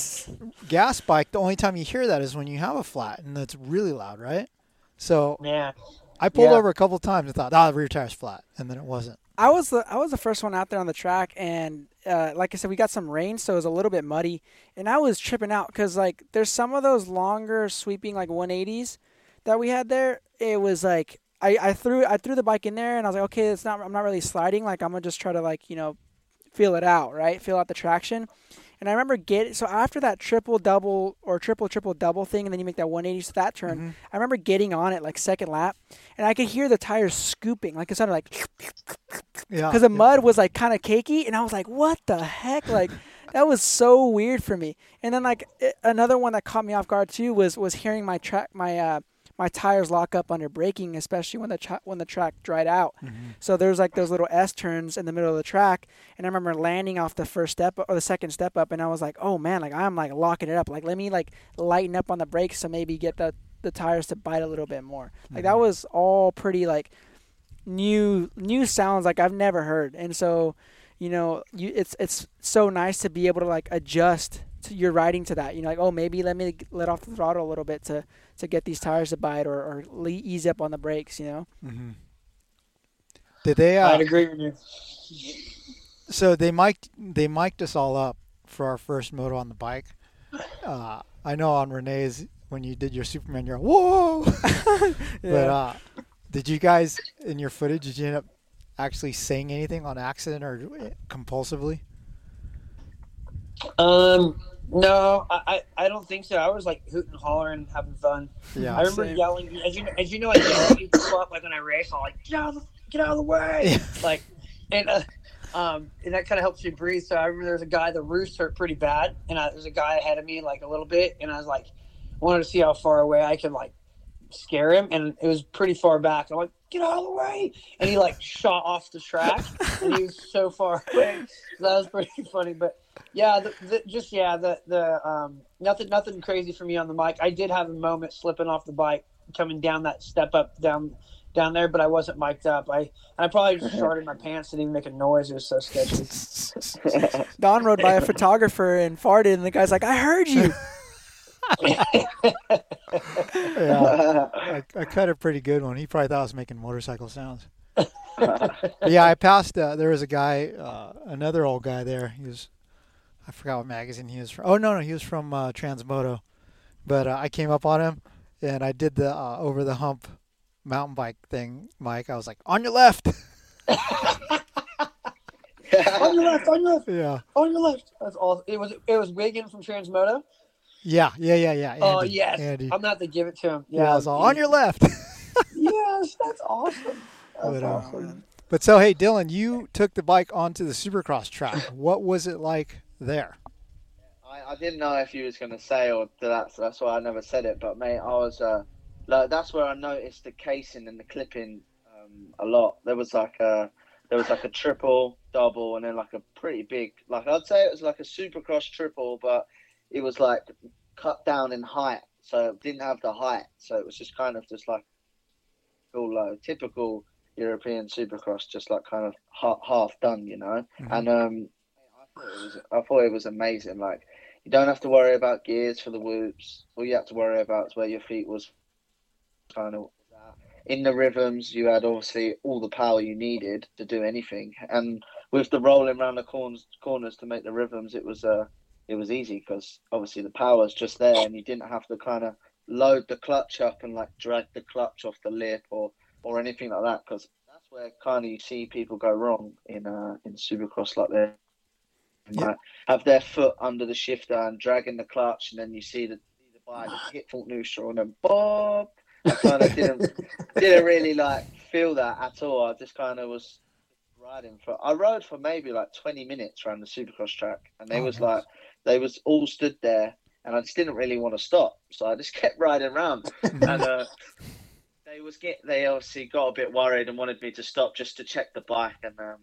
Speaker 1: gas bike, the only time you hear that is when you have a flat and it's really loud, right? So
Speaker 3: Yeah.
Speaker 1: I pulled
Speaker 3: Yeah.
Speaker 1: over a couple times and thought, ah, the rear tire's flat. And then it wasn't.
Speaker 4: I was the I was the first one out there on the track, and uh, like I said, we got some rain, so it was a little bit muddy, and I was tripping out because like there's some of those longer sweeping like 180s that we had there. It was like I, I threw I threw the bike in there, and I was like, okay, it's not I'm not really sliding. Like I'm gonna just try to like you know feel it out, right? Feel out the traction. And I remember get so after that triple double or triple triple double thing, and then you make that 180 to that turn.
Speaker 1: Mm-hmm.
Speaker 4: I remember getting on it like second lap, and I could hear the tires scooping, like it sounded like
Speaker 1: Yeah.
Speaker 4: because the mud was like kind of cakey, and I was like, "What the heck?" Like that was so weird for me. And then like it, another one that caught me off guard too was was hearing my track my uh my tires lock up under braking, especially when the tra- when the track dried out. Mm-hmm. So there's like those little S turns in the middle of the track, and I remember landing off the first step or the second step up, and I was like, "Oh man!" Like I'm like locking it up. Like let me like lighten up on the brakes to maybe get the the tires to bite a little bit more. Like that mm-hmm. was all pretty like new new sounds like I've never heard. And so, you know, you it's it's so nice to be able to like adjust to your riding to that. You know, like oh maybe let me let off the throttle a little bit to to get these tires to bite or or le- ease up on the brakes. You know.
Speaker 1: hmm Did they? Uh,
Speaker 3: I'd agree with you.
Speaker 1: so they mic'd they mic'd us all up for our first moto on the bike. Uh, I know on Rene's when you did your Superman, you're whoa. But uh, did you guys in your footage? Did you end up actually saying anything on accident or compulsively?
Speaker 3: Um, no, I, I, don't think so. I was like hooting, hollering, having fun.
Speaker 1: Yeah.
Speaker 3: I remember
Speaker 4: same.
Speaker 3: yelling as you as you know I yell at people up like when I race. I'm like get out of the, get out of the way, like and uh, um and that kind of helps you breathe. So I remember there was a guy the roost hurt pretty bad, and I, there's a guy ahead of me like a little bit, and I was like wanted to see how far away I could like scare him, and it was pretty far back. I'm like get out of the way, and he like shot off the track, and he was so far away. So that was pretty funny, but. Yeah, the, the, just yeah, the the um, nothing nothing crazy for me on the mic. I did have a moment slipping off the bike, coming down that step up down down there, but I wasn't mic'd up. I I probably just started my pants didn't even make a noise. It was so sketchy.
Speaker 4: Donn rode by a photographer and farted, and the guy's like, "I heard you."
Speaker 1: Yeah. I, I cut a pretty good one. He probably thought I was making motorcycle sounds. Yeah, I passed. Uh, there was a guy, uh, another old guy there. He was, I forgot what magazine he was from. Oh no, no, he was from uh, Transmoto. But uh, I came up on him, and I did the uh, over the hump mountain bike thing, Mike. I was like, on your left.
Speaker 3: on your left, on your left,
Speaker 1: yeah,
Speaker 3: on your left. That's all. It was it was Wigan from Transmoto.
Speaker 1: yeah, yeah, yeah, yeah. Andy,
Speaker 3: oh yes,
Speaker 1: Andy.
Speaker 3: I'm not to give it to him.
Speaker 1: yeah,
Speaker 3: Yeah,
Speaker 1: I was all on your left.
Speaker 3: Yes, that's awesome. That's
Speaker 1: But, uh, but so hey, Dylan, you took the bike onto the Supercross track. What was it like there?
Speaker 2: I, I didn't know if you was gonna say or that, so that's why I never said it. But mate, I was uh, like, that's where I noticed the casing and the clipping um, a lot. There was like a there was like a triple, double, and then like a pretty big, like I'd say it was like a Supercross triple, but it was like cut down in height, so it didn't have the height, so it was just kind of just like all low, typical European Supercross, just like kind of half, half done, you know.
Speaker 1: Mhm.
Speaker 2: And um, I thought it was I thought it was amazing. Like you don't have to worry about gears for the whoops. All you have to worry about is where your feet was kind of in the rhythms. You had obviously all the power you needed to do anything, and with the rolling around the corners corners to make the rhythms, it was uh it was easy because obviously the power's just there, and you didn't have to kind of load the clutch up and like drag the clutch off the lip or or anything like that because that's where kind of you see people go wrong in uh in supercross like that
Speaker 1: Yeah.
Speaker 2: like, have their foot under the shifter and dragging the clutch and then you see the see the bike hit full neutral and then bob I kind of didn't didn't really like feel that at all I just kind of was riding for I rode for maybe like 20 minutes around the supercross track and they
Speaker 1: Oh,
Speaker 2: was
Speaker 1: nice.
Speaker 2: like they was all stood there and I just didn't really want to stop so I just kept riding around and uh, they was get they obviously got a bit worried and wanted me to stop just to check the bike and um,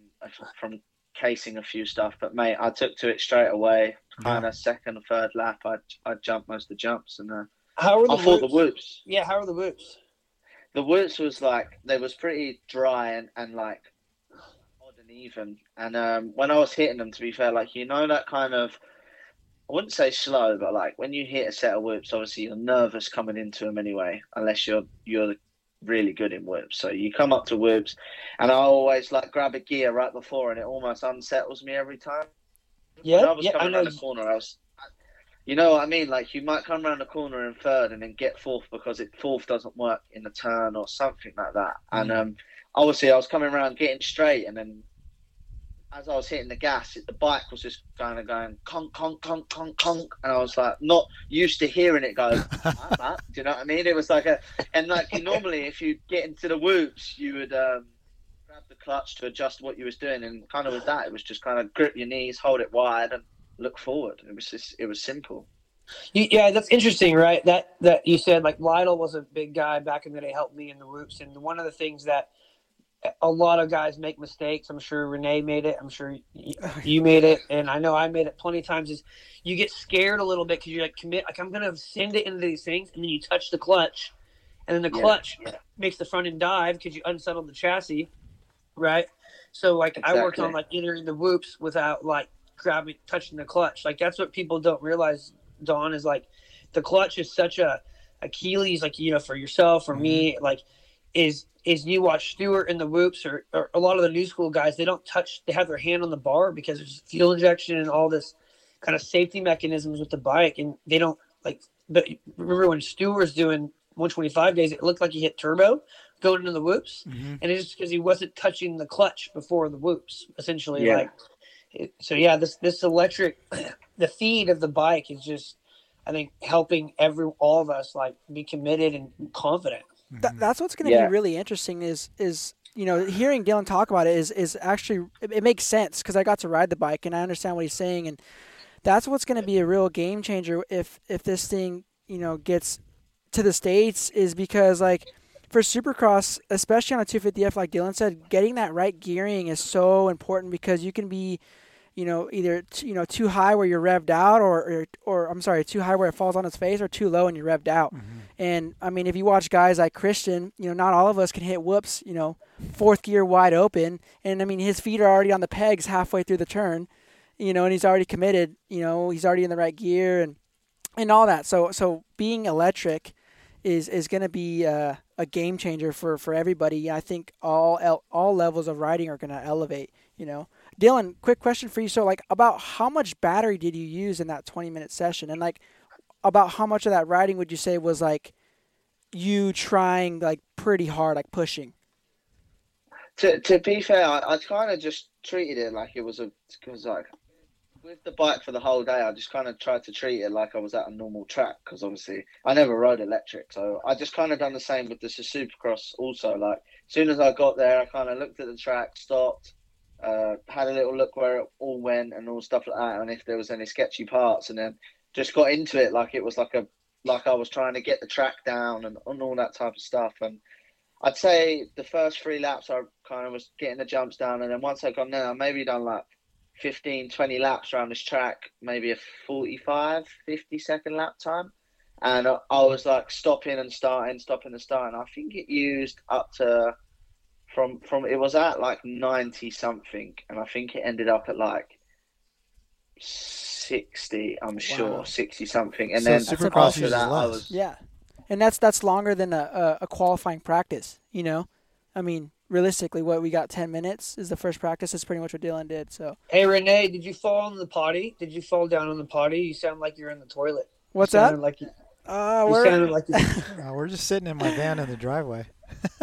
Speaker 2: from casing a few stuff. But mate, I took to it straight away. Kind of second, or third lap, I I jumped most of the jumps and uh,
Speaker 3: How were the
Speaker 2: I thought the
Speaker 3: whoops?
Speaker 2: whoops.
Speaker 3: Yeah, how are the whoops?
Speaker 2: The whoops was like they was pretty dry and, and like odd and even. And um, when I was hitting them, to be fair, like you know that kind of. I wouldn't say slow, but like when you hit a set of whoops, obviously you're nervous coming into them anyway, unless you're you're really good in whoops. So you come up to whoops, and I always like grab a gear right before, and it almost unsettles me every time.
Speaker 3: Yeah,
Speaker 2: when I was
Speaker 3: yeah,
Speaker 2: coming
Speaker 3: know.
Speaker 2: around the corner, I was. You know what I mean? Like you might come around the corner in third and then get fourth because it fourth doesn't work in the turn or something like that. And
Speaker 3: Mm.
Speaker 2: um, obviously I was coming around getting straight, and then as I was hitting the gas, the bike was just kind of going conk, conk, conk, conk, conk, and I was like not used to hearing it go. like that. Do you know what I mean? It was like a, and like normally if you get into the whoops, you would um, grab the clutch to adjust what you was doing, and kind of with that, it was just kind of grip your knees, hold it wide, and look forward. It was just, it was simple.
Speaker 3: You, yeah, that's interesting, right? That that you said like Lytle was a big guy back in the day, helped me in the whoops, and one of the things that a lot of guys make mistakes. I'm sure Rene made it. I'm sure oh, you made it, and I know I made it plenty of times. Is you get scared a little bit because you're like commit, like I'm gonna send it into these things, and then you touch the clutch, and then the
Speaker 2: Yeah,
Speaker 3: clutch
Speaker 2: yeah.
Speaker 3: makes the front end dive because you unsettled the chassis, right? So like I worked on like entering the whoops without like grabbing, touching the clutch. Like that's what people don't realize. Donn is like the clutch is such a Achilles, like you know, for yourself, for mm-hmm. me, like is is you watch Stewart in the whoops or, or a lot of the new school guys, they don't touch, they have their hand on the bar because there's fuel injection and all this kind of safety mechanisms with the bike, and they don't like. But remember when Stewart was doing 125 days, it looked like he hit turbo going into the whoops,
Speaker 1: Mhm.
Speaker 3: and it's just because he wasn't touching the clutch before the whoops, essentially.
Speaker 2: Yeah.
Speaker 3: Like, it, so yeah, this this electric, the feed of the bike is just, I think, helping every all of us like be committed and confident.
Speaker 4: Th- mm-hmm. that's what's going to
Speaker 2: Yeah.
Speaker 4: be really interesting is is you know hearing Dylan talk about it is is actually it, it makes sense because I got to ride the bike and I understand what he's saying and that's what's going to be a real game changer if if this thing you know gets to the states is because like for Supercross, especially on a 250F, like Dylan said, getting that right gearing is so important because you can be, you know, either t- you know too high where you're revved out, or, or or I'm sorry, too high where it falls on its face, or too low and you're revved out. Mm-hmm. And I mean, if you watch guys like Christian, you know, not all of us can hit whoops, you know, fourth gear wide open, and I mean, his feet are already on the pegs halfway through the turn, you know, and he's already committed, you know, he's already in the right gear and and all that. So so being electric is is going to be uh, a game changer for for everybody. I think all all levels of riding are going to elevate. You know, Dylan, quick question for you. So like, about how much battery did you use in that twenty minute session, and like, about how much of that riding would you say was like you trying like pretty hard, like pushing?
Speaker 2: To to be fair, I, I kind of just treated it like it was a because like with the bike for the whole day, I just kind of tried to treat it like I was at a normal track because obviously I never rode electric, so I just kind of done the same with the Supercross. Also, like as soon as I got there, I kind of looked at the track, stopped, uh, had a little look where it all went and all stuff like that, and if there was any sketchy parts, and then just got into it like it was like a like I was trying to get the track down and, and all that type of stuff and. I'd say the first three laps I kind of was getting the jumps down, and then once I got there, I maybe done like 15, 20 laps around this track, maybe a 45, 50 second lap time. And I, was like stopping and starting, stopping and starting. I think it used up to from from it was at like 90 something, and I think it ended up at like 60, I'm sure, 60 something. And
Speaker 1: So
Speaker 2: then
Speaker 1: Supercross
Speaker 2: after
Speaker 1: uses
Speaker 2: that, I
Speaker 1: less.
Speaker 2: was
Speaker 4: Yeah, and that's that's longer than a, a, a qualifying practice. You know, I mean, realistically, what we got ten minutes is the first practice. Is pretty much what Dylan did. So
Speaker 3: Hey Rene, did you fall in the potty? Did you fall down on the potty? You sound like you're in the toilet.
Speaker 4: what's
Speaker 3: you
Speaker 4: that?
Speaker 3: Like you,
Speaker 4: Uh,
Speaker 3: you
Speaker 4: we're
Speaker 3: like you,
Speaker 1: Uh, we're just sitting in my van in the driveway.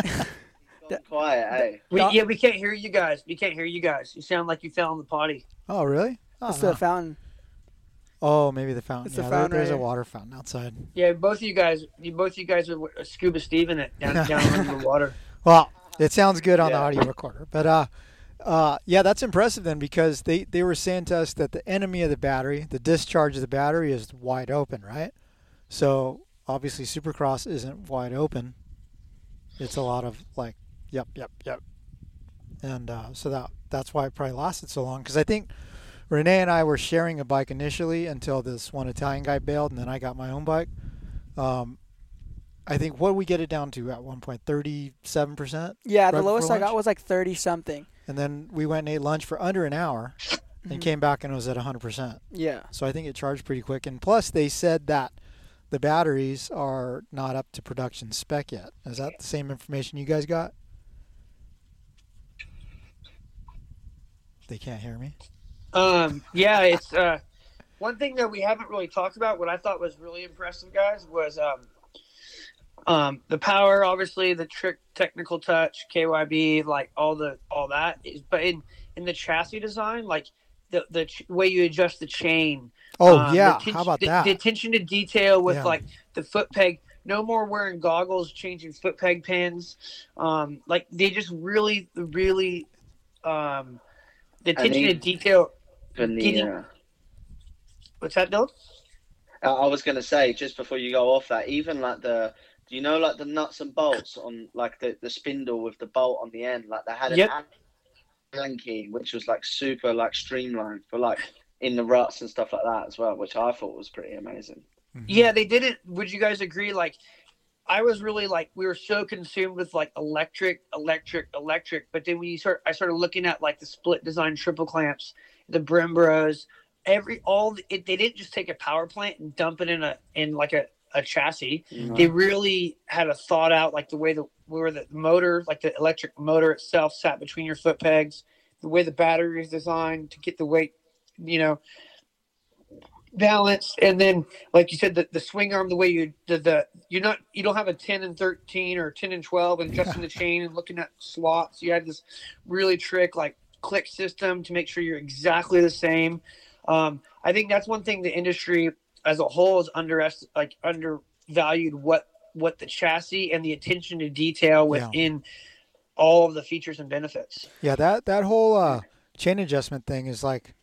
Speaker 2: quiet, eh?
Speaker 3: we, yeah, we can't hear you guys. We can't hear you guys. You sound like you fell in the potty.
Speaker 1: Oh, really? Oh,
Speaker 4: it's
Speaker 1: no.
Speaker 4: the fountain.
Speaker 1: oh maybe the fountain.
Speaker 4: It's the
Speaker 1: yeah, there-
Speaker 4: fountain
Speaker 1: there's
Speaker 4: right
Speaker 1: a water fountain outside.
Speaker 3: Yeah, both of you guys, you both of you guys are uh, scuba Steven it down down under the water.
Speaker 1: Well, it sounds good on the audio recorder, but uh, uh, yeah, that's impressive then because they they were saying to us that the enemy of the battery, the discharge of the battery, is wide open, right? So obviously, Supercross isn't wide open. It's a lot of like, yep, yep, yep, and uh, so that that's why it probably lasted so long. Because I think Rene and I were sharing a bike initially until this one Italian guy bailed, and then I got my own bike. Um, I think what did we get it down to at one point, thirty-seven percent.
Speaker 4: Yeah, the
Speaker 1: Right
Speaker 4: lowest I got was like thirty something.
Speaker 1: And then we went and ate lunch for under an hour and
Speaker 4: Mhm.
Speaker 1: came back and it was at 100%.
Speaker 4: Yeah.
Speaker 1: So I think it charged pretty quick. And plus, they said that the batteries are not up to production spec yet. Is that the same information you guys got? They can't hear me.
Speaker 3: Um, yeah, it's uh, one thing that we haven't really talked about. What I thought was really impressive, guys, was um, um, the power. Obviously, the trick, technical touch, KYB, like all the all that. Is, but in in the chassis design, like the the ch- way you adjust the chain.
Speaker 1: Oh
Speaker 3: um,
Speaker 1: yeah,
Speaker 3: atten-
Speaker 1: how about
Speaker 3: the,
Speaker 1: that?
Speaker 3: The attention to detail with
Speaker 1: Yeah.
Speaker 3: like the foot peg. No more wearing goggles, changing foot peg pins. Um, like they just really, really, um, the
Speaker 2: And
Speaker 3: attention to detail.
Speaker 2: Even the,
Speaker 3: Getting-
Speaker 2: uh,
Speaker 3: What's that, Dylan?
Speaker 2: I I was gonna say just before you go off that, even like the, do you know like the nuts and bolts on like the, the spindle with the bolt on the end? Like they had an
Speaker 3: Yep.
Speaker 2: Allen key, which was like super like streamlined for like in the ruts and stuff like that as well, which I thought was pretty amazing.
Speaker 1: Mhm.
Speaker 3: Yeah, they did it. Would you guys agree? Like, I was really like we were so consumed with like electric, electric, electric. But then when you start, I started looking at like the split design triple clamps, the Brembos, every all the- it, they didn't just take a power plant and dump it in a in like a, a chassis. Mm-hmm. They really had a thought out like the way the where the motor, like the electric motor itself, sat between your foot pegs, the way the battery is designed to get the weight, you know, balanced, and then like you said, the, the swing arm, the way you the, the you're not you don't have a ten and thirteen or ten and twelve and adjusting the chain and looking at slots. You had this really trick like click system to make sure you're exactly the same. Um, I think that's one thing the industry as a whole is under like undervalued what what the chassis and the attention to detail
Speaker 1: Yeah.
Speaker 3: within all of the features and benefits.
Speaker 1: Yeah, that that whole uh, chain adjustment thing is like,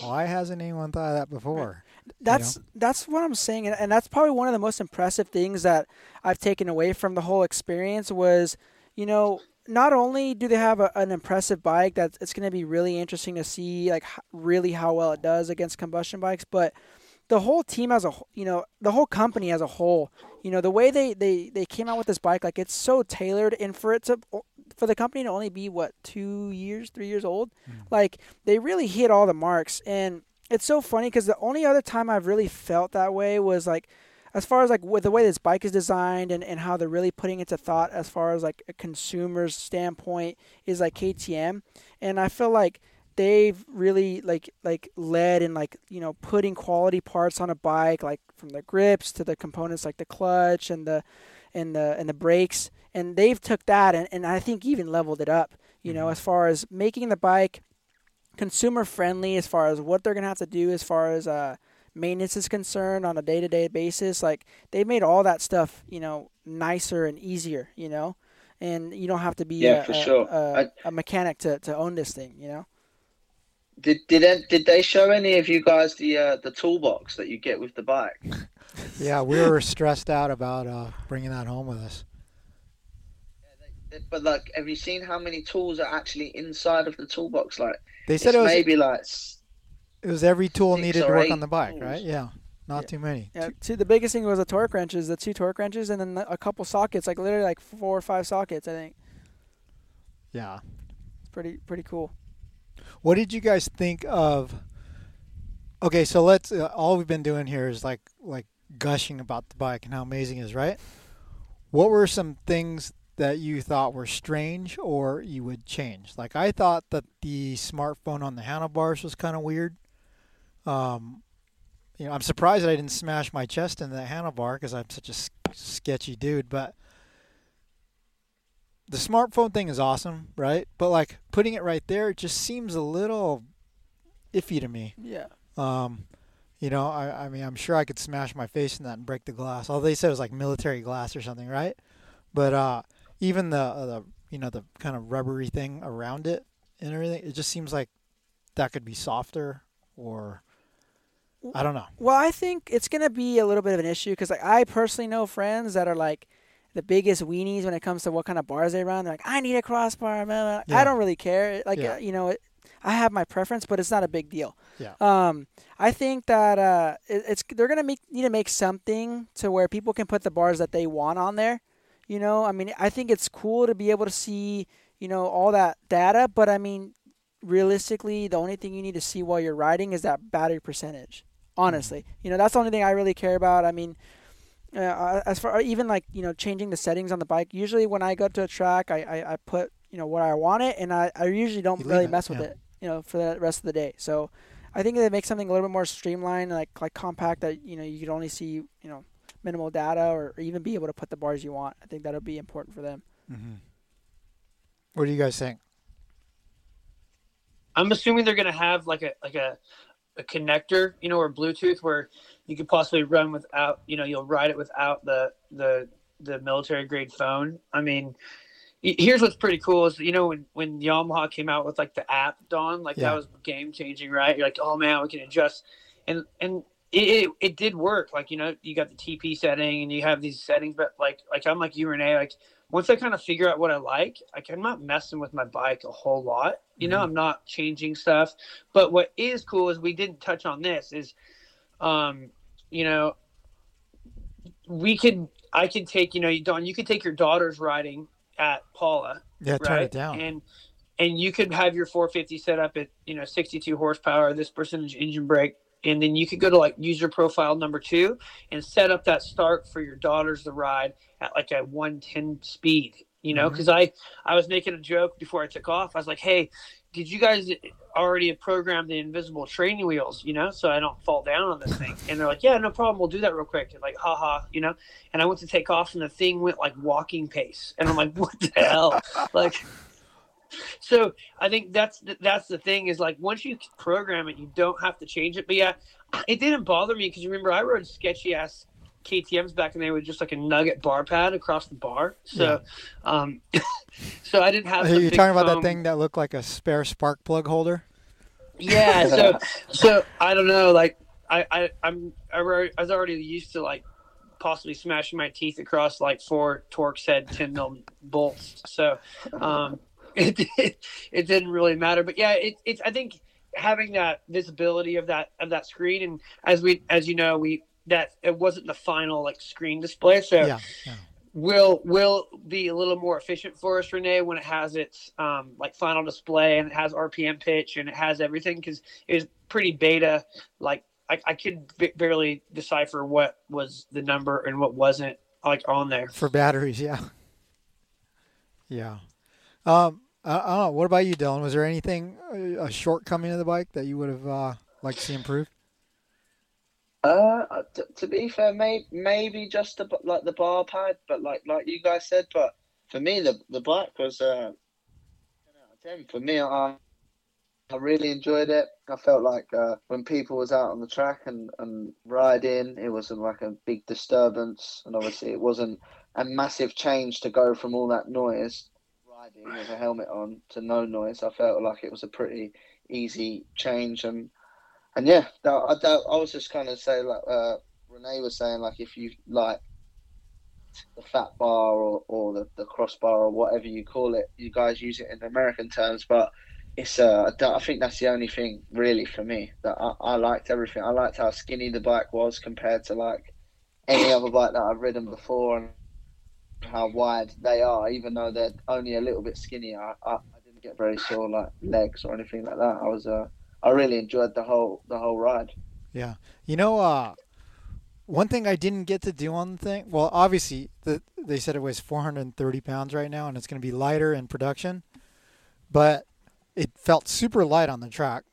Speaker 1: why hasn't anyone thought of that before?
Speaker 4: That's that's what I'm saying, and, and that's probably one of the most impressive things that I've taken away from the whole experience was, you know, not only do they have a, an impressive bike that it's going to be really interesting to see, like really how well it does against combustion bikes, but the whole team as a you know the whole company as a whole, you know, the way they they they came out with this bike, like it's so tailored, and for it to for the company to only be what two years, three years old, mm. like they really hit all the marks and it's so funny because the only other time I've really felt that way was like, as far as like with the way this bike is designed and, and how they're really putting into thought as far as like a consumer's standpoint is like KTM, and I feel like they've really like like led in like you know putting quality parts on a bike like from the grips to the components like the clutch and the and the and the brakes. And they've took that and, and I think even leveled it up you know as far as making the bike consumer friendly as far as what they're gonna have to do as far as uh, maintenance is concerned on a day to day basis. Like they made all that stuff, you know, nicer and easier, you know, and you don't have to be
Speaker 2: Yeah,
Speaker 4: a,
Speaker 2: for
Speaker 4: a-
Speaker 2: sure.
Speaker 4: a,
Speaker 2: I-
Speaker 4: a mechanic to, to own this thing, you know.
Speaker 2: Did did they, did they show any of you guys the uh, the toolbox that you get with the bike?
Speaker 1: Yeah, we were stressed out about uh, bringing that home with us.
Speaker 2: But like, have you seen how many tools are actually inside of the toolbox? Like,
Speaker 1: They
Speaker 2: it's
Speaker 1: said it was
Speaker 2: maybe like s-
Speaker 1: it was every tool
Speaker 2: six
Speaker 1: needed to work on the bike,
Speaker 2: tools.
Speaker 1: right? Yeah, not
Speaker 4: Yeah.
Speaker 1: too many.
Speaker 4: Yeah, two, the biggest thing was the torque wrenches, the two torque wrenches, and then a couple sockets, like literally like four or five sockets. I think
Speaker 1: Yeah.
Speaker 4: it's pretty pretty cool.
Speaker 1: What did you guys think of? Okay, so let's. Uh, all we've been doing here is like like gushing about the bike and how amazing it is, right? What were some things that you thought were strange or you would change? Like I thought that the smartphone on the handlebars was kind of weird. Um, you know, I'm surprised that I didn't smash my chest into that handlebar because I'm such a s- sketchy dude. But the smartphone thing is awesome, right? But like putting it right there, it just seems a little iffy to me.
Speaker 4: Yeah.
Speaker 1: Um, you know, I, I mean, I'm sure I could smash my face in that and break the glass. All they said it was like military glass or something, right? But uh, even the uh, the you know the kind of rubbery thing around it and everything, it just seems like that could be softer or I don't know.
Speaker 4: Well, I think it's gonna be a little bit of an issue because like I personally know friends that are like the biggest weenies when it comes to what kind of bars they run. They're like, I need a crossbar. blah.
Speaker 1: Yeah.
Speaker 4: I don't really care. Like
Speaker 1: Yeah.
Speaker 4: uh, you know, it, I have my preference, but it's not a big deal.
Speaker 1: Yeah.
Speaker 4: Um, I think that uh, it, it's they're gonna make need to make something to where people can put the bars that they want on there. You know, I mean, I think it's cool to be able to see you know all that data, but I mean, realistically, the only thing you need to see while you're riding is that battery percentage. Honestly, you know, that's the only thing I really care about. I mean, uh, as far even like you know changing the settings on the bike. Usually, when I go to a track, I, I, I put you know what I want it, and I, I usually don't
Speaker 1: You leave
Speaker 4: really
Speaker 1: it,
Speaker 4: mess with
Speaker 1: yeah.
Speaker 4: it. You know, for the rest of the day. So, I think they make something a little bit more streamlined, like like compact that you know you could only see you know minimal data or, or even be able to put the bars you want. I think that'll be important for them.
Speaker 1: Mm-hmm. What do you guys think?
Speaker 3: I'm assuming they're gonna have like a like a a connector, you know, or Bluetooth where you could possibly run without, you know, you'll ride it without the the the military grade phone. I mean, here's what's pretty cool is you know when when Yamaha came out with like the app Donn, like
Speaker 1: Yeah.
Speaker 3: that was game changing, right? You're like, oh man, we can adjust, and and it, it it did work. Like you know, you got the TP setting and you have these settings, but like like I'm like you Rene, like once I kind of figure out what I like, like I'm not messing with my bike a whole lot. You know,
Speaker 1: Mhm.
Speaker 3: I'm not changing stuff. But what is cool is we didn't touch on this is, um, you know, we could I could take you know Donn, you could take your daughters riding at Pala,
Speaker 1: Yeah, turn
Speaker 3: right?
Speaker 1: it down.
Speaker 3: And and you could have your 450 set up at you know 62 horsepower, this percentage engine brake, and then you could go to like user profile number two and set up that start for your daughters to ride at like a 110 speed. You know,
Speaker 1: mm-hmm.
Speaker 3: because I I was making a joke before I took off. I was like, hey. Did you guys already have programmed the invisible training wheels, you know, so I don't fall down on this thing? And they're like, yeah, no problem. We'll do that real quick. And like, haha, you know, and I went to take off and the thing went like walking pace. And I'm like, what the hell? Like, so I think that's the, that's the thing is like once you program it, you don't have to change it. But yeah, it didn't bother me because you remember I rode sketchy ass KTM's back in there with just like a nugget bar pad across the bar. So, um, so I didn't have.
Speaker 1: Are you talking about that thing that looked like a spare spark plug holder?
Speaker 3: Yeah. So, so I don't know. Like I, I I'm I, I was already used to like possibly smashing my teeth across like four Torx head 10 mil bolts. So, um, it, it, it didn't really matter, but yeah, it, it's, I think having that visibility of that, of that screen. And as we, as you know, we, that it wasn't the final like screen display. So
Speaker 1: Yeah. yeah.
Speaker 3: will, will be a little more efficient for us, Rene, when it has its, um, like final display and it has RPM pitch and it has everything. Cause it was pretty beta. Like I, I could b- barely decipher what was the number and what wasn't like on there.
Speaker 1: For batteries, yeah. Yeah. Um, I, I don't know. What about you, Dylan? Was there anything, uh, a shortcoming of the bike that you would have uh, liked to see improved?
Speaker 2: Uh, t- to be fair, may- maybe just the, like the bar pad, but like like you guys said, but for me the the bike was uh, 10 out of 10. For me, I I really enjoyed it. I felt like uh, when people was out on the track and and riding, it wasn't like a big disturbance, and obviously it wasn't a massive change to go from all that noise riding with a helmet on to no noise. I felt like it was a pretty easy change and. And yeah, I, I was just kind of saying, like uh, Rene was saying, like if you like the fat bar or, or the, the crossbar or whatever you call it, you guys use it in American terms, but it's uh, I I think that's the only thing really for me that I, I liked everything. I liked how skinny the bike was compared to like any other bike that I've ridden before, and how wide they are, even though they're only a little bit skinnier. I, I, I didn't get very sore like legs or anything like that. I was uh, I really enjoyed the whole the whole ride.
Speaker 1: Yeah. You know, uh, one thing I didn't get to do on the thing, well, obviously, the, they said it weighs 430 pounds right now and it's going to be lighter in production, but it felt super light on the track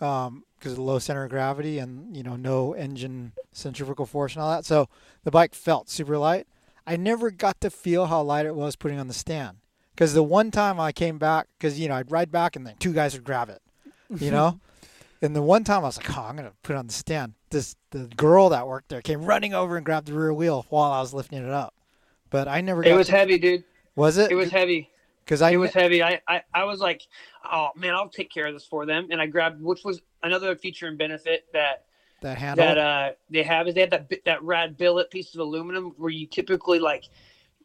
Speaker 1: um, because of the low center of gravity and, you know, no engine centrifugal force and all that. So the bike felt super light. I never got to feel how light it was putting on the stand. Because the one time I came back, because, you know, I'd ride back and then two guys would grab it, you know? And the one time I was like, "Oh, I'm gonna put it on the stand." This the girl that worked there came running over and grabbed the rear wheel while I was lifting it up. But I never.
Speaker 3: It was
Speaker 1: to-
Speaker 3: heavy, dude.
Speaker 1: was it?
Speaker 3: It was heavy.
Speaker 1: because I
Speaker 3: it was heavy. I, I, I was like, oh man, I'll take care of this for them. And I grabbed, which was another feature and benefit that
Speaker 1: that handle.
Speaker 3: that uh they have is they have that that rad billet piece of aluminum where you typically like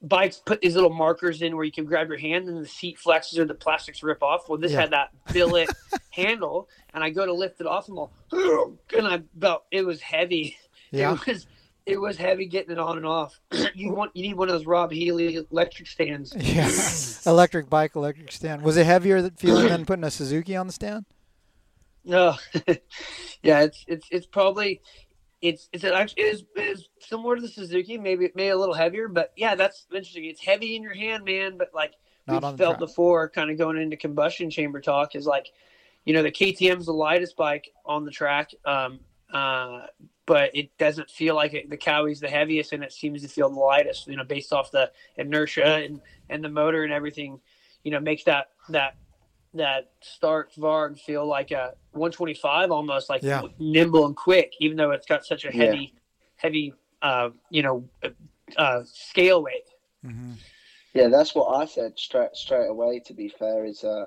Speaker 3: bikes put these little markers in where you can grab your hand and the seat flexes or the plastics rip off. Well, this
Speaker 1: Yeah.
Speaker 3: had that billet handle, and I go to lift it off, and I'm all, and I about it was heavy.
Speaker 1: yeah.
Speaker 3: It was it was heavy getting it on and off. you want you need one of those Rob Healy electric stands.
Speaker 1: Yeah. electric bike, electric stand. Was it heavier feeling than putting a Suzuki on the stand?
Speaker 3: No, yeah, it's it's it's probably it's it's actually it is, it is similar to the Suzuki, maybe maybe a little heavier, but yeah, that's interesting. It's heavy in your hand, man, but like
Speaker 1: Not
Speaker 3: we've felt before, kind of going into combustion chamber talk is like, you know, the KTM's the lightest bike on the track, um, uh, but it doesn't feel like it, the Kawi's the heaviest, and it seems to feel the lightest, you know, based off the inertia and and the motor and everything, you know, makes that that that Stark Varg feel like a 125 almost like
Speaker 1: Yeah.
Speaker 3: nimble and quick, even though it's got such a
Speaker 2: Yeah.
Speaker 3: heavy, heavy, uh, you know, uh, scale weight.
Speaker 1: Mm-hmm.
Speaker 2: Yeah, that's what I said straight straight away. To be fair, is uh,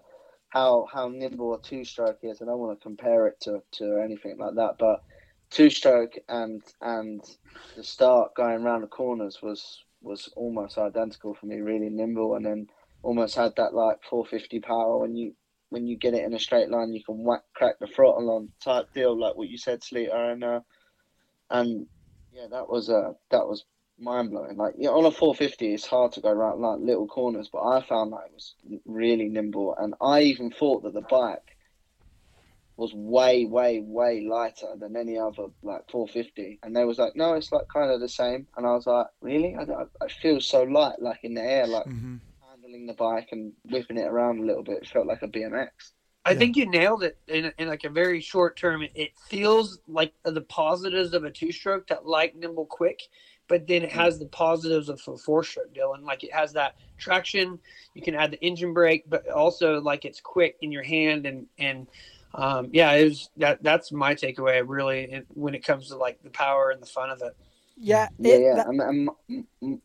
Speaker 2: how how nimble a two stroke is. I don't want to compare it to, to anything like that, but two stroke and and the Stark going around the corners was was almost identical for me. Really nimble, and then almost had that like 450 power. When you when you get it in a straight line, you can whack crack the throttle on type deal, like what you said, Sleeter, and uh, and yeah, that was uh that was mind blowing. Like yeah, on a 450, it's hard to go around like little corners, but I found that it was really nimble, and I even thought that the bike was way, way, way lighter than any other like 450, and they was like, no, it's like kind of the same, and I was like, really? I, I, feel so light, like in the air, like
Speaker 1: hmm
Speaker 2: handling the bike and whipping it around a little bit. It felt like a BMX.
Speaker 3: I
Speaker 1: Yeah.
Speaker 3: think you nailed it in, in like a very short term. It, it feels like the positives of a two stroke that like nimble quick, but then it has the positives of a four stroke, Dylan. Like it has that traction. You can add the engine brake, but also like it's quick in your hand and and um, yeah, it was that. That's my takeaway really when it comes to like the power and the fun of it.
Speaker 4: Yeah,
Speaker 2: Yeah,
Speaker 4: it,
Speaker 2: yeah.
Speaker 4: that-
Speaker 2: and, and m- m-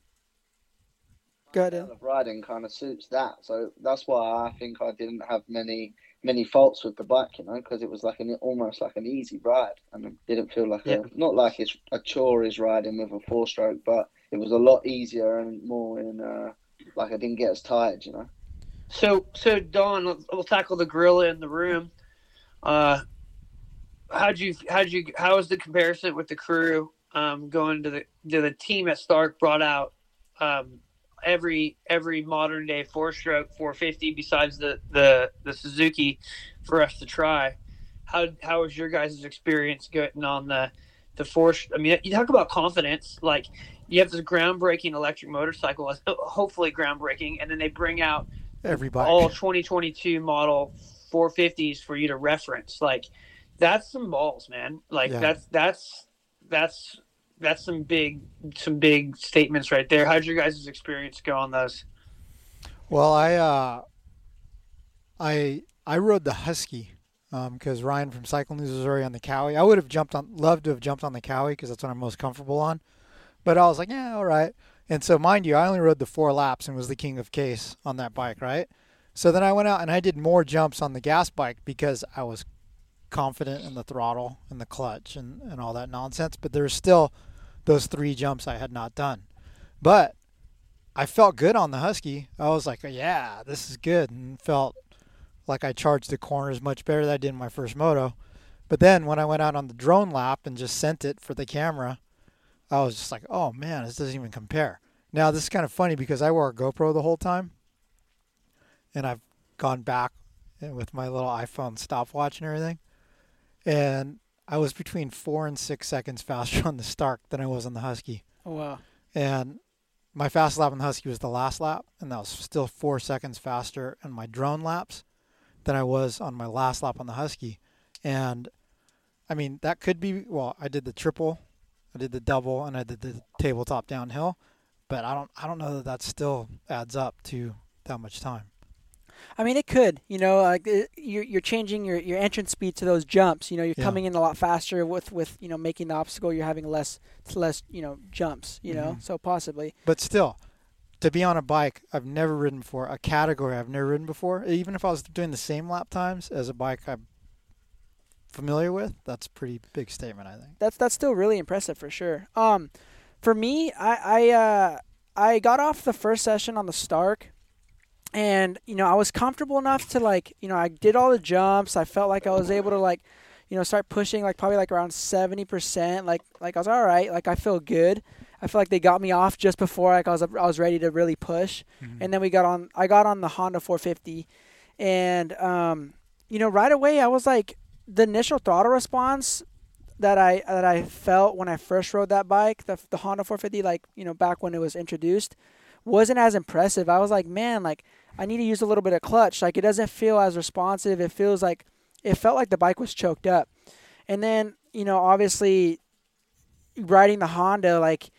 Speaker 4: Go ahead,
Speaker 2: style
Speaker 4: Dylan.
Speaker 2: of riding kind of suits that. So that's why I think I didn't have many many faults with the bike, you know, because it was like an almost like an easy ride, and it didn't feel like
Speaker 3: Yeah.
Speaker 2: a not like it's a chore is riding with a four stroke, but it was a lot easier and more in uh, like I didn't get as tired, you know.
Speaker 3: So, so Donn, we'll, we'll tackle the gorilla in the room. Uh, how'd you, how'd you, how was the comparison with the crew? Um, going to the to the team at Stark brought out um, every every modern day four stroke 450 besides the the the Suzuki for us to try. How how was your guys' experience getting on the the four? I mean, you talk about confidence. Like you have this groundbreaking electric motorcycle, hopefully groundbreaking, and then they bring out
Speaker 1: everybody
Speaker 3: all 2022 model 450s for you to reference. Like that's some balls, man. Like
Speaker 1: Yeah.
Speaker 3: that's that's that's that's some big some big statements right there. How'd your guys' experience go on those?
Speaker 1: Well, I uh, I I rode the Husky because Ryan from Cycle News was already on the Kawi. I would have jumped on, loved to have jumped on the Kawi because that's what I'm most comfortable on. But I was like, yeah, all right. And so, mind you, I only rode the four laps and was the king of case on that bike, right? So then I went out and I did more jumps on the gas bike because I was confident in the throttle and the clutch and, and all that nonsense. But there's still those three jumps I had not done. But I felt good on the Husky. I was like, yeah, this is good, and felt like I charged the corners much better than I did in my first moto. But then when I went out on the drone lap and just sent it for the camera, I was just like, oh man, this doesn't even compare. Now this is kind of funny because I wore a GoPro the whole time, and I've gone back eh, with my little iPhone stopwatch and everything, and I was between four and six seconds faster on the Stark than I was on the Husky.
Speaker 4: Oh, wow.
Speaker 1: And my fast lap on the Husky was the last lap, and that was still four seconds faster in my drone laps than I was on my last lap on the Husky. And I mean, that could be well, I did the triple, I did the double, and I did the tabletop downhill, but I don't I don't know that that still adds up to that much time.
Speaker 4: I mean, it could. You know, like it, you're you're changing your, your entrance speed to those jumps. You know, you're
Speaker 1: Yeah.
Speaker 4: coming in a lot faster with with you know making the obstacle. You're having less less you know jumps. You know,
Speaker 1: Mhm.
Speaker 4: so possibly.
Speaker 1: But still, to be on a bike I've never ridden before, a category I've never ridden before, even if I was doing the same lap times as a bike I'm familiar with, that's a pretty big statement, I think.
Speaker 4: that's that's still really impressive for sure. Um, for me, I I uh, I got off the first session on the Stark, and you know I was comfortable enough to like you know I did all the jumps. I felt like I was able to like you know start pushing like probably like around seventy percent. Like like I was all right. Like I feel good. I feel like they got me off just before like I was I was ready to really push and then we got on i got on the honda 450 and um, you know right away i was like the initial throttle response that i that i felt when i first rode that bike the, the honda 450 like you know back when it was introduced wasn't as impressive. I was like man like i need to use a little bit of clutch. Like it doesn't feel as responsive. It feels like it felt like the bike was choked up. And then you know obviously riding the honda like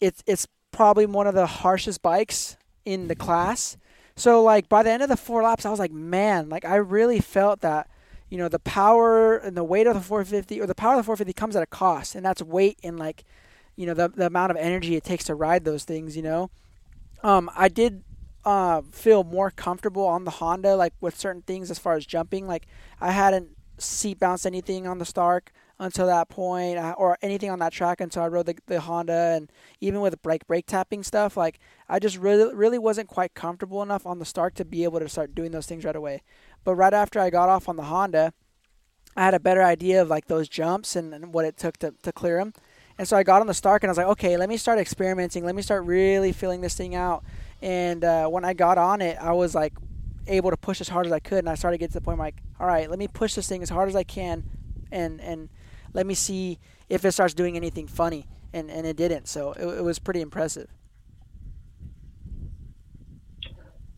Speaker 4: it's it's probably one of the harshest bikes in the class. So like by the end of the four laps, I was like, man, like I really felt that, you know, the power and the weight of the 450 or the power of the 450 comes at a cost, and that's weight and like, you know, the the amount of energy it takes to ride those things. You know, um, I did uh, feel more comfortable on the Honda, like with certain things as far as jumping. Like I hadn't seat bounced anything on the Stark until that point, uh, or anything on that track until I rode the, the Honda, and even with brake brake tapping stuff, like I just really really wasn't quite comfortable enough on the Stark to be able to start doing those things right away. But right after I got off on the Honda, I had a better idea of like those jumps and, and what it took to, to clear them. And so I got on the Stark and I was like, okay, let me start experimenting. Let me start really feeling this thing out. And uh, when I got on it, I was like able to push as hard as I could. And I started to get to the point like, all right, let me push this thing as hard as I can, and and let me see if it starts doing anything funny. And and it didn't. So it, it was pretty impressive.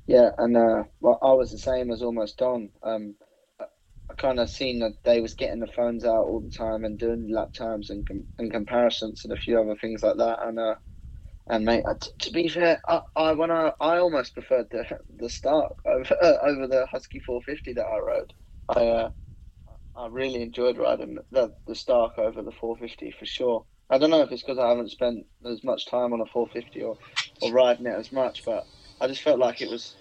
Speaker 2: Yeah, and uh, well, I was the same as almost Donn. Um, kind of seen that they was getting the phones out all the time and doing lap times and com- and comparisons and a few other things like that. And uh, and mate, uh, t- to be fair, I, I when I I almost preferred the the Stark over uh, over the Husky 450 that I rode. I uh, I really enjoyed riding the the Stark over the 450 for sure. I don't know if it's because I haven't spent as much time on a 450 or, or riding it as much, but I just felt like it was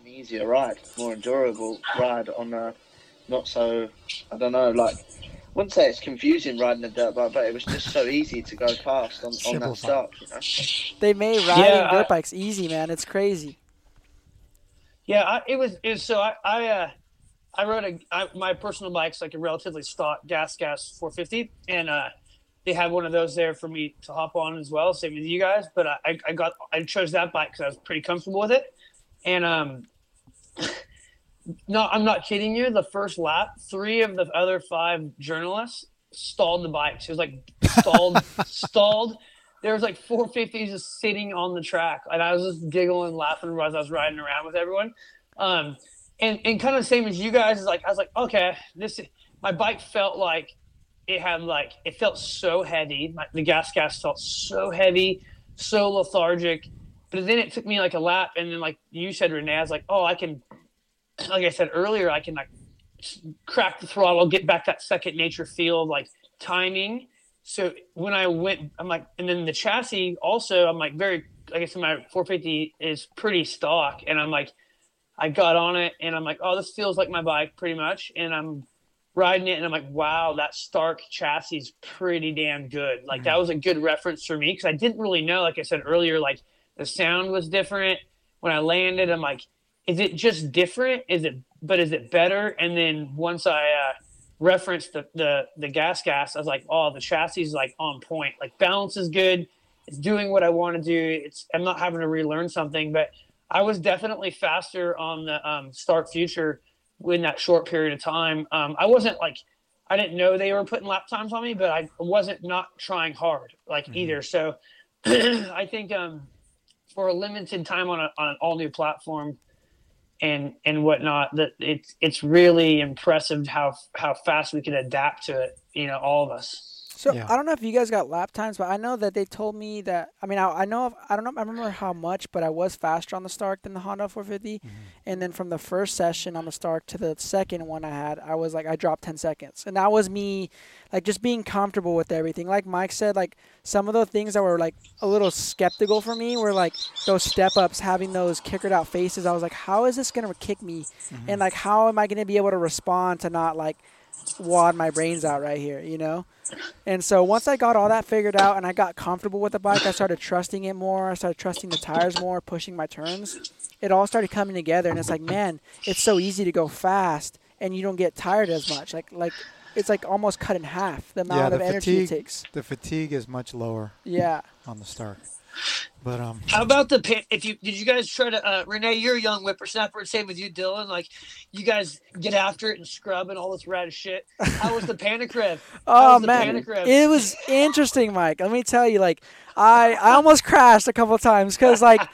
Speaker 2: an easier ride, more endurable ride on a not so. I don't know, like wouldn't say it's confusing riding a dirt bike, but it was just so easy to go fast on, on that Stark. You know?
Speaker 4: They made riding
Speaker 3: Yeah,
Speaker 4: dirt
Speaker 3: I-
Speaker 4: bikes easy, man. It's crazy.
Speaker 3: Yeah, I, it was. It was so I I uh, I rode a I, my personal bike's like a relatively stock gas gas 450, and uh, they had one of those there for me to hop on as well, same as you guys. But I I- I got I chose that bike because I was pretty comfortable with it, and um. No, I'm not kidding you. The first lap, three of the other five journalists stalled the bikes. It was like stalled, stalled. There was like 450s just sitting on the track, and I was just giggling, laughing as I was riding around with everyone. Um, and and kind of same as you guys is like I was like, okay, this my bike felt like it had like it felt so heavy. My, the gas gas felt so heavy, so lethargic. But then it took me like a lap, and then like you said, Rene, I was like, oh, I can, like I said earlier, I can like crack the throttle, get back that second nature feel of like timing. So when I went, I'm like, and then the chassis also, I'm like very, like I said, my 450 is pretty stock, and I'm like, I got on it, and I'm like, oh, this feels like my bike pretty much, and I'm riding it, and I'm like, wow, that Stark chassis is pretty damn good. Like that mm-hmm. was a good reference for me because I didn't really know, like I said earlier, like the sound was different when I landed. I'm like, is it just different? Is it, but is it better? And then once I uh, referenced the, the the gas gas, I was like, oh, the chassis is like on point. Like balance is good. It's doing what I want to do. It's I'm not having to relearn something, but I was definitely faster on the um, Stark Future in that short period of time. Um, I wasn't like I didn't know they were putting lap times on me, but I wasn't not trying hard like either. So I think um, for a limited time on, a, on an all new platform and and whatnot, that it's it's really impressive how how fast we can adapt to it. You know, all of us.
Speaker 4: So
Speaker 1: Yeah.
Speaker 4: I don't know if you guys got lap times, but I know that they told me that. I mean, I, I know of, I don't know. I remember how much, but I was faster on the Stark than the Honda 450.
Speaker 1: Mm-hmm.
Speaker 4: And then from the first session on the Stark to the second one I had, I was like I dropped 10 seconds, and that was me, like just being comfortable with everything. Like Mike said, like some of the things that were like a little skeptical for me were like those step ups, having those kickered out faces. I was like, how is this gonna kick me, and like how am I gonna be able to respond to not like wad my brains out right here, you know? And so once I got all that figured out and I got comfortable with the bike, I started trusting it more. I started trusting the tires more, pushing my turns. It all started coming together, and it's like, man, it's so easy to go fast, and you don't get tired as much. Like, like it's like almost cut in half the amount
Speaker 1: Yeah,
Speaker 4: of energy
Speaker 1: fatigue-
Speaker 4: it takes.
Speaker 1: The fatigue is much lower
Speaker 4: Yeah.
Speaker 1: on the Stark. But um,
Speaker 3: How about the pan? If you did, you guys try to uh, Rene? You're a young whippersnapper, and same with you, Dylan. Like, you guys get after it and scrub and all this rad shit. How was the panic rev?
Speaker 4: Oh man,
Speaker 3: rev?
Speaker 4: it was interesting, Mike. Let me tell you, like, I I almost crashed a couple times because like.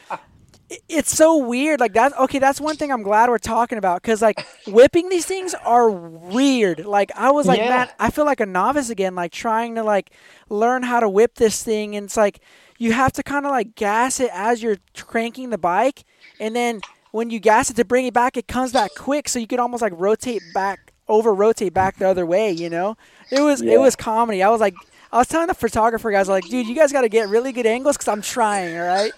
Speaker 4: It's so weird, like that. Okay, that's one thing I'm glad we're talking about, because like whipping these things are weird. Like I was like,
Speaker 3: Yeah.
Speaker 4: man, I feel like a novice again, like trying to like learn how to whip this thing, and it's like you have to kind of like gas it as you're cranking the bike, and then when you gas it to bring it back, it comes back quick, so you can almost like rotate back, over rotate back the other way. You know, it was
Speaker 2: Yeah.
Speaker 4: it was comedy. I was like, I was telling the photographer guys, like, dude, you guys got to get really good angles because I'm trying. All right,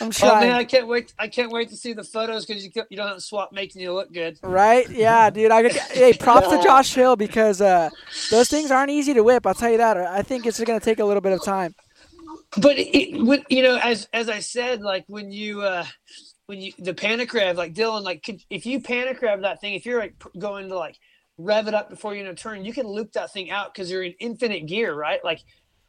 Speaker 4: I'm trying.
Speaker 3: Oh man, I can't wait! I can't wait to see the photos because you you don't have to swap making you look good.
Speaker 4: Right? Yeah, dude. I could, hey, props to Josh Hill because uh, those things aren't easy to whip. I'll tell you that. I think it's going to take a little bit of time.
Speaker 3: But it, when, you know, as as I said, like when you uh when you the panic rev, like Dylan, like could, if you panic rev that thing, if you're like going to like rev it up before you're in a turn, you can loop that thing out because you're in infinite gear, right? Like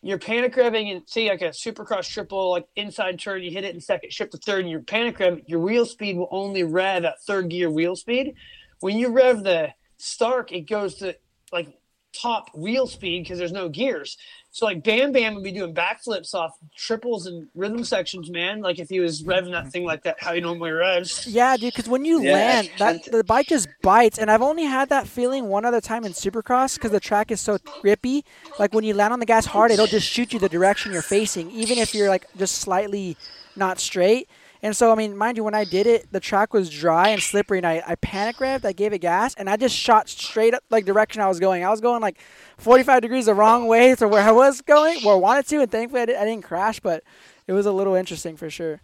Speaker 3: you're panic revving and say like a supercross triple, like inside turn, you hit it in second, shift to third, and your panic rev, your wheel speed will only rev at third gear wheel speed. When you rev the Stark, it goes to like top wheel speed because there's no gears. So like Bam Bam would be doing backflips off triples and rhythm sections, man. Like if he was revving that thing like that, how he normally revs.
Speaker 4: Yeah, dude. Because when you
Speaker 2: Yeah,
Speaker 4: land, that the bike just bites, and I've only had that feeling one other time in Supercross because the track is so grippy. Like when you land on the gas hard, it'll just shoot you the direction you're facing, even if you're like just slightly not straight. And so, I mean, mind you, when I did it, the track was dry and slippery, and I, I panic revved, I gave it gas, and I just shot straight up like direction I was going. I was going like 45 degrees the wrong way to where I was going, where I wanted to, and thankfully I, did, I didn't crash, but it was a little interesting for sure.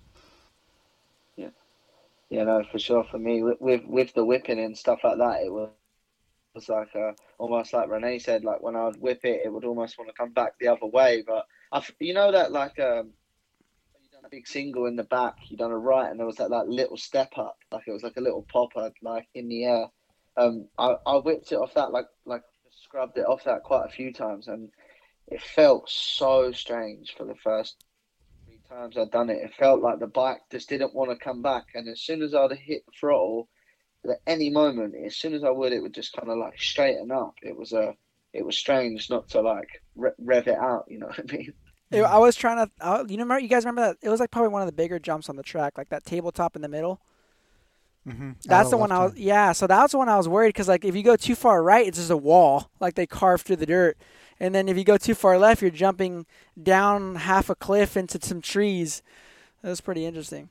Speaker 2: Yeah, yeah, no, for sure. For me, with with, the whipping and stuff like that, it was was like uh, almost like Rene said. Like when I would whip it, it would almost want to come back the other way. But I, you know that like um, you done a big single in the back, you done a right, and there was that like little step up, like it was like a little popper, like in the air. Um, I, I whipped it off that like like scrubbed it off that quite a few times, and it felt so strange for the first three times I'd done it. It felt like the bike just didn't want to come back. And as soon as I'd hit the throttle, at any moment, as soon as I would, it would just kind of like straighten up. It was a, it was strange not to like re- rev it out. You know what I mean?
Speaker 4: I was trying to. You know, you guys remember that? It was like probably one of the bigger jumps on the track, like that tabletop in the middle.
Speaker 1: Mm-hmm.
Speaker 4: That's the one I was. Yeah, so that was the one I was worried because like if you go too far right, it's just a wall, like they carved through the dirt. And then if you go too far left, you're jumping down half a cliff into some trees. That was pretty interesting.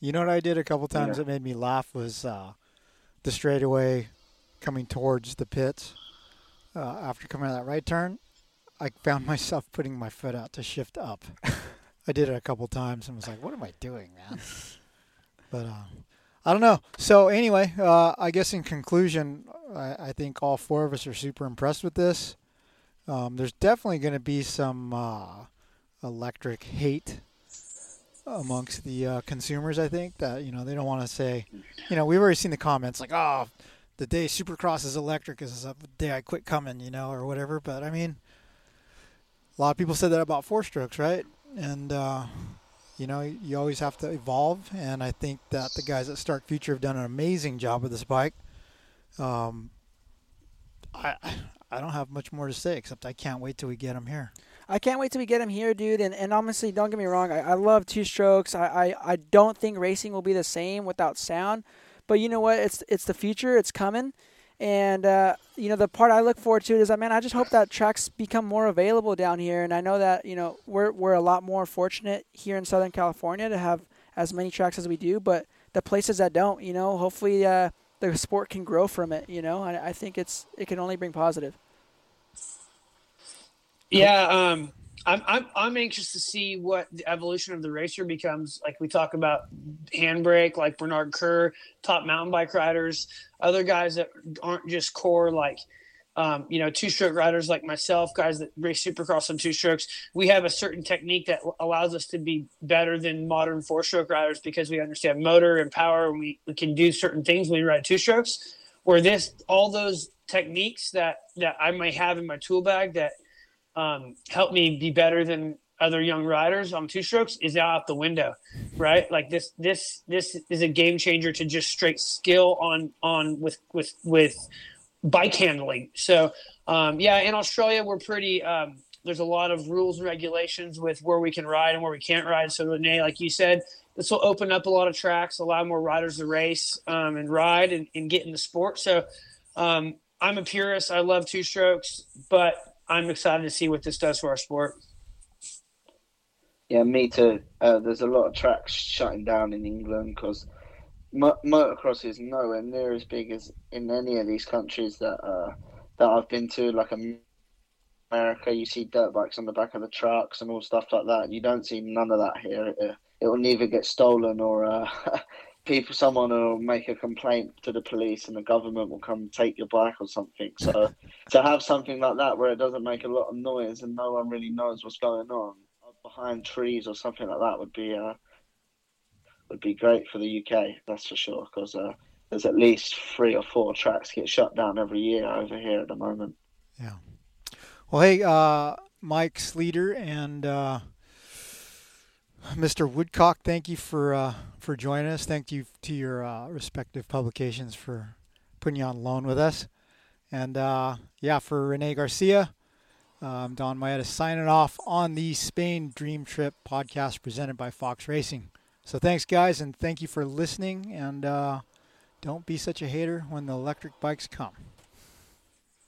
Speaker 1: You know what I did a couple times
Speaker 2: Yeah.
Speaker 1: that made me laugh was uh, the straightaway coming towards the pits. Uh, after coming out of that right turn, I found myself putting my foot out to shift up. I did it a couple times and was like, "What am I doing, man?" but uh, I don't know. So anyway, uh, I guess in conclusion, I, I think all four of us are super impressed with this. Um, there's definitely going to be some uh, electric hate amongst the uh, consumers. I think that you know they don't want to say, you know, we've already seen the comments like, "Oh, the day Supercross is electric is the day I quit coming," you know, or whatever. But I mean, a lot of people said that about four strokes, right? And uh, you know, you always have to evolve, and I think that the guys at Stark Future have done an amazing job with this bike. Um, I I don't have much more to say except I can't wait till we get them here.
Speaker 4: I can't wait till we get him here, dude. And, and honestly, don't get me wrong. I, I love two strokes. I, I, I don't think racing will be the same without sound. But you know what? It's it's the future. It's coming. And uh, you know the part I look forward to is that man. I just hope that tracks become more available down here. And I know that you know we're we're a lot more fortunate here in Southern California to have as many tracks as we do. But the places that don't, you know, hopefully uh, the sport can grow from it. You know, I, I think it's it can only bring positive.
Speaker 3: Yeah, um, I'm, I'm I'm anxious to see what the evolution of the racer becomes. Like we talk about handbrake, like Bernard Kerr, top mountain bike riders, other guys that aren't just core like. Um, you know, two stroke riders like myself, guys that race supercross on two strokes, we have a certain technique that allows us to be better than modern four stroke riders because we understand motor and power and we, we can do certain things when we ride two strokes. Where this, all those techniques that, that I may have in my tool bag that um, help me be better than other young riders on two strokes is out the window, right? Like this, this, this is a game changer to just straight skill on, on with, with, with bike handling. So, um, yeah, in Australia, we're pretty, um, there's a lot of rules and regulations with where we can ride and where we can't ride. So Rene, like you said, this will open up a lot of tracks, allow more riders to race um, and ride and, and get in the sport. So um, I'm a purist. I love two strokes, but I'm excited to see what this does for our sport.
Speaker 2: Yeah, me too. Uh, there's a lot of tracks shutting down in England because mo- motocross is nowhere near as big as in any of these countries that uh, that I've been to, like America. You see dirt bikes on the back of the trucks and all stuff like that. You don't see none of that here. It, will neither get stolen or uh, people. Someone will make a complaint to the police, and the government will come take your bike or something. So to have something like that where it doesn't make a lot of noise and no one really knows what's going on behind trees or something like that would be uh, would be great for the UK. That's for sure because uh, there's at least three or four tracks get shut down every year over here at the moment.
Speaker 1: Yeah. Well, hey, uh, Mike Sleeter and uh, Mr. Woodcock, thank you for uh, for joining us. Thank you to your uh, respective publications for putting you on loan with us. And uh, yeah, for Rene Garcia, um, Donn Maeda signing off on the Spain Dream Trip podcast presented by Fox Racing. So thanks, guys, and thank you for listening. And uh, don't be such a hater when the electric bikes come.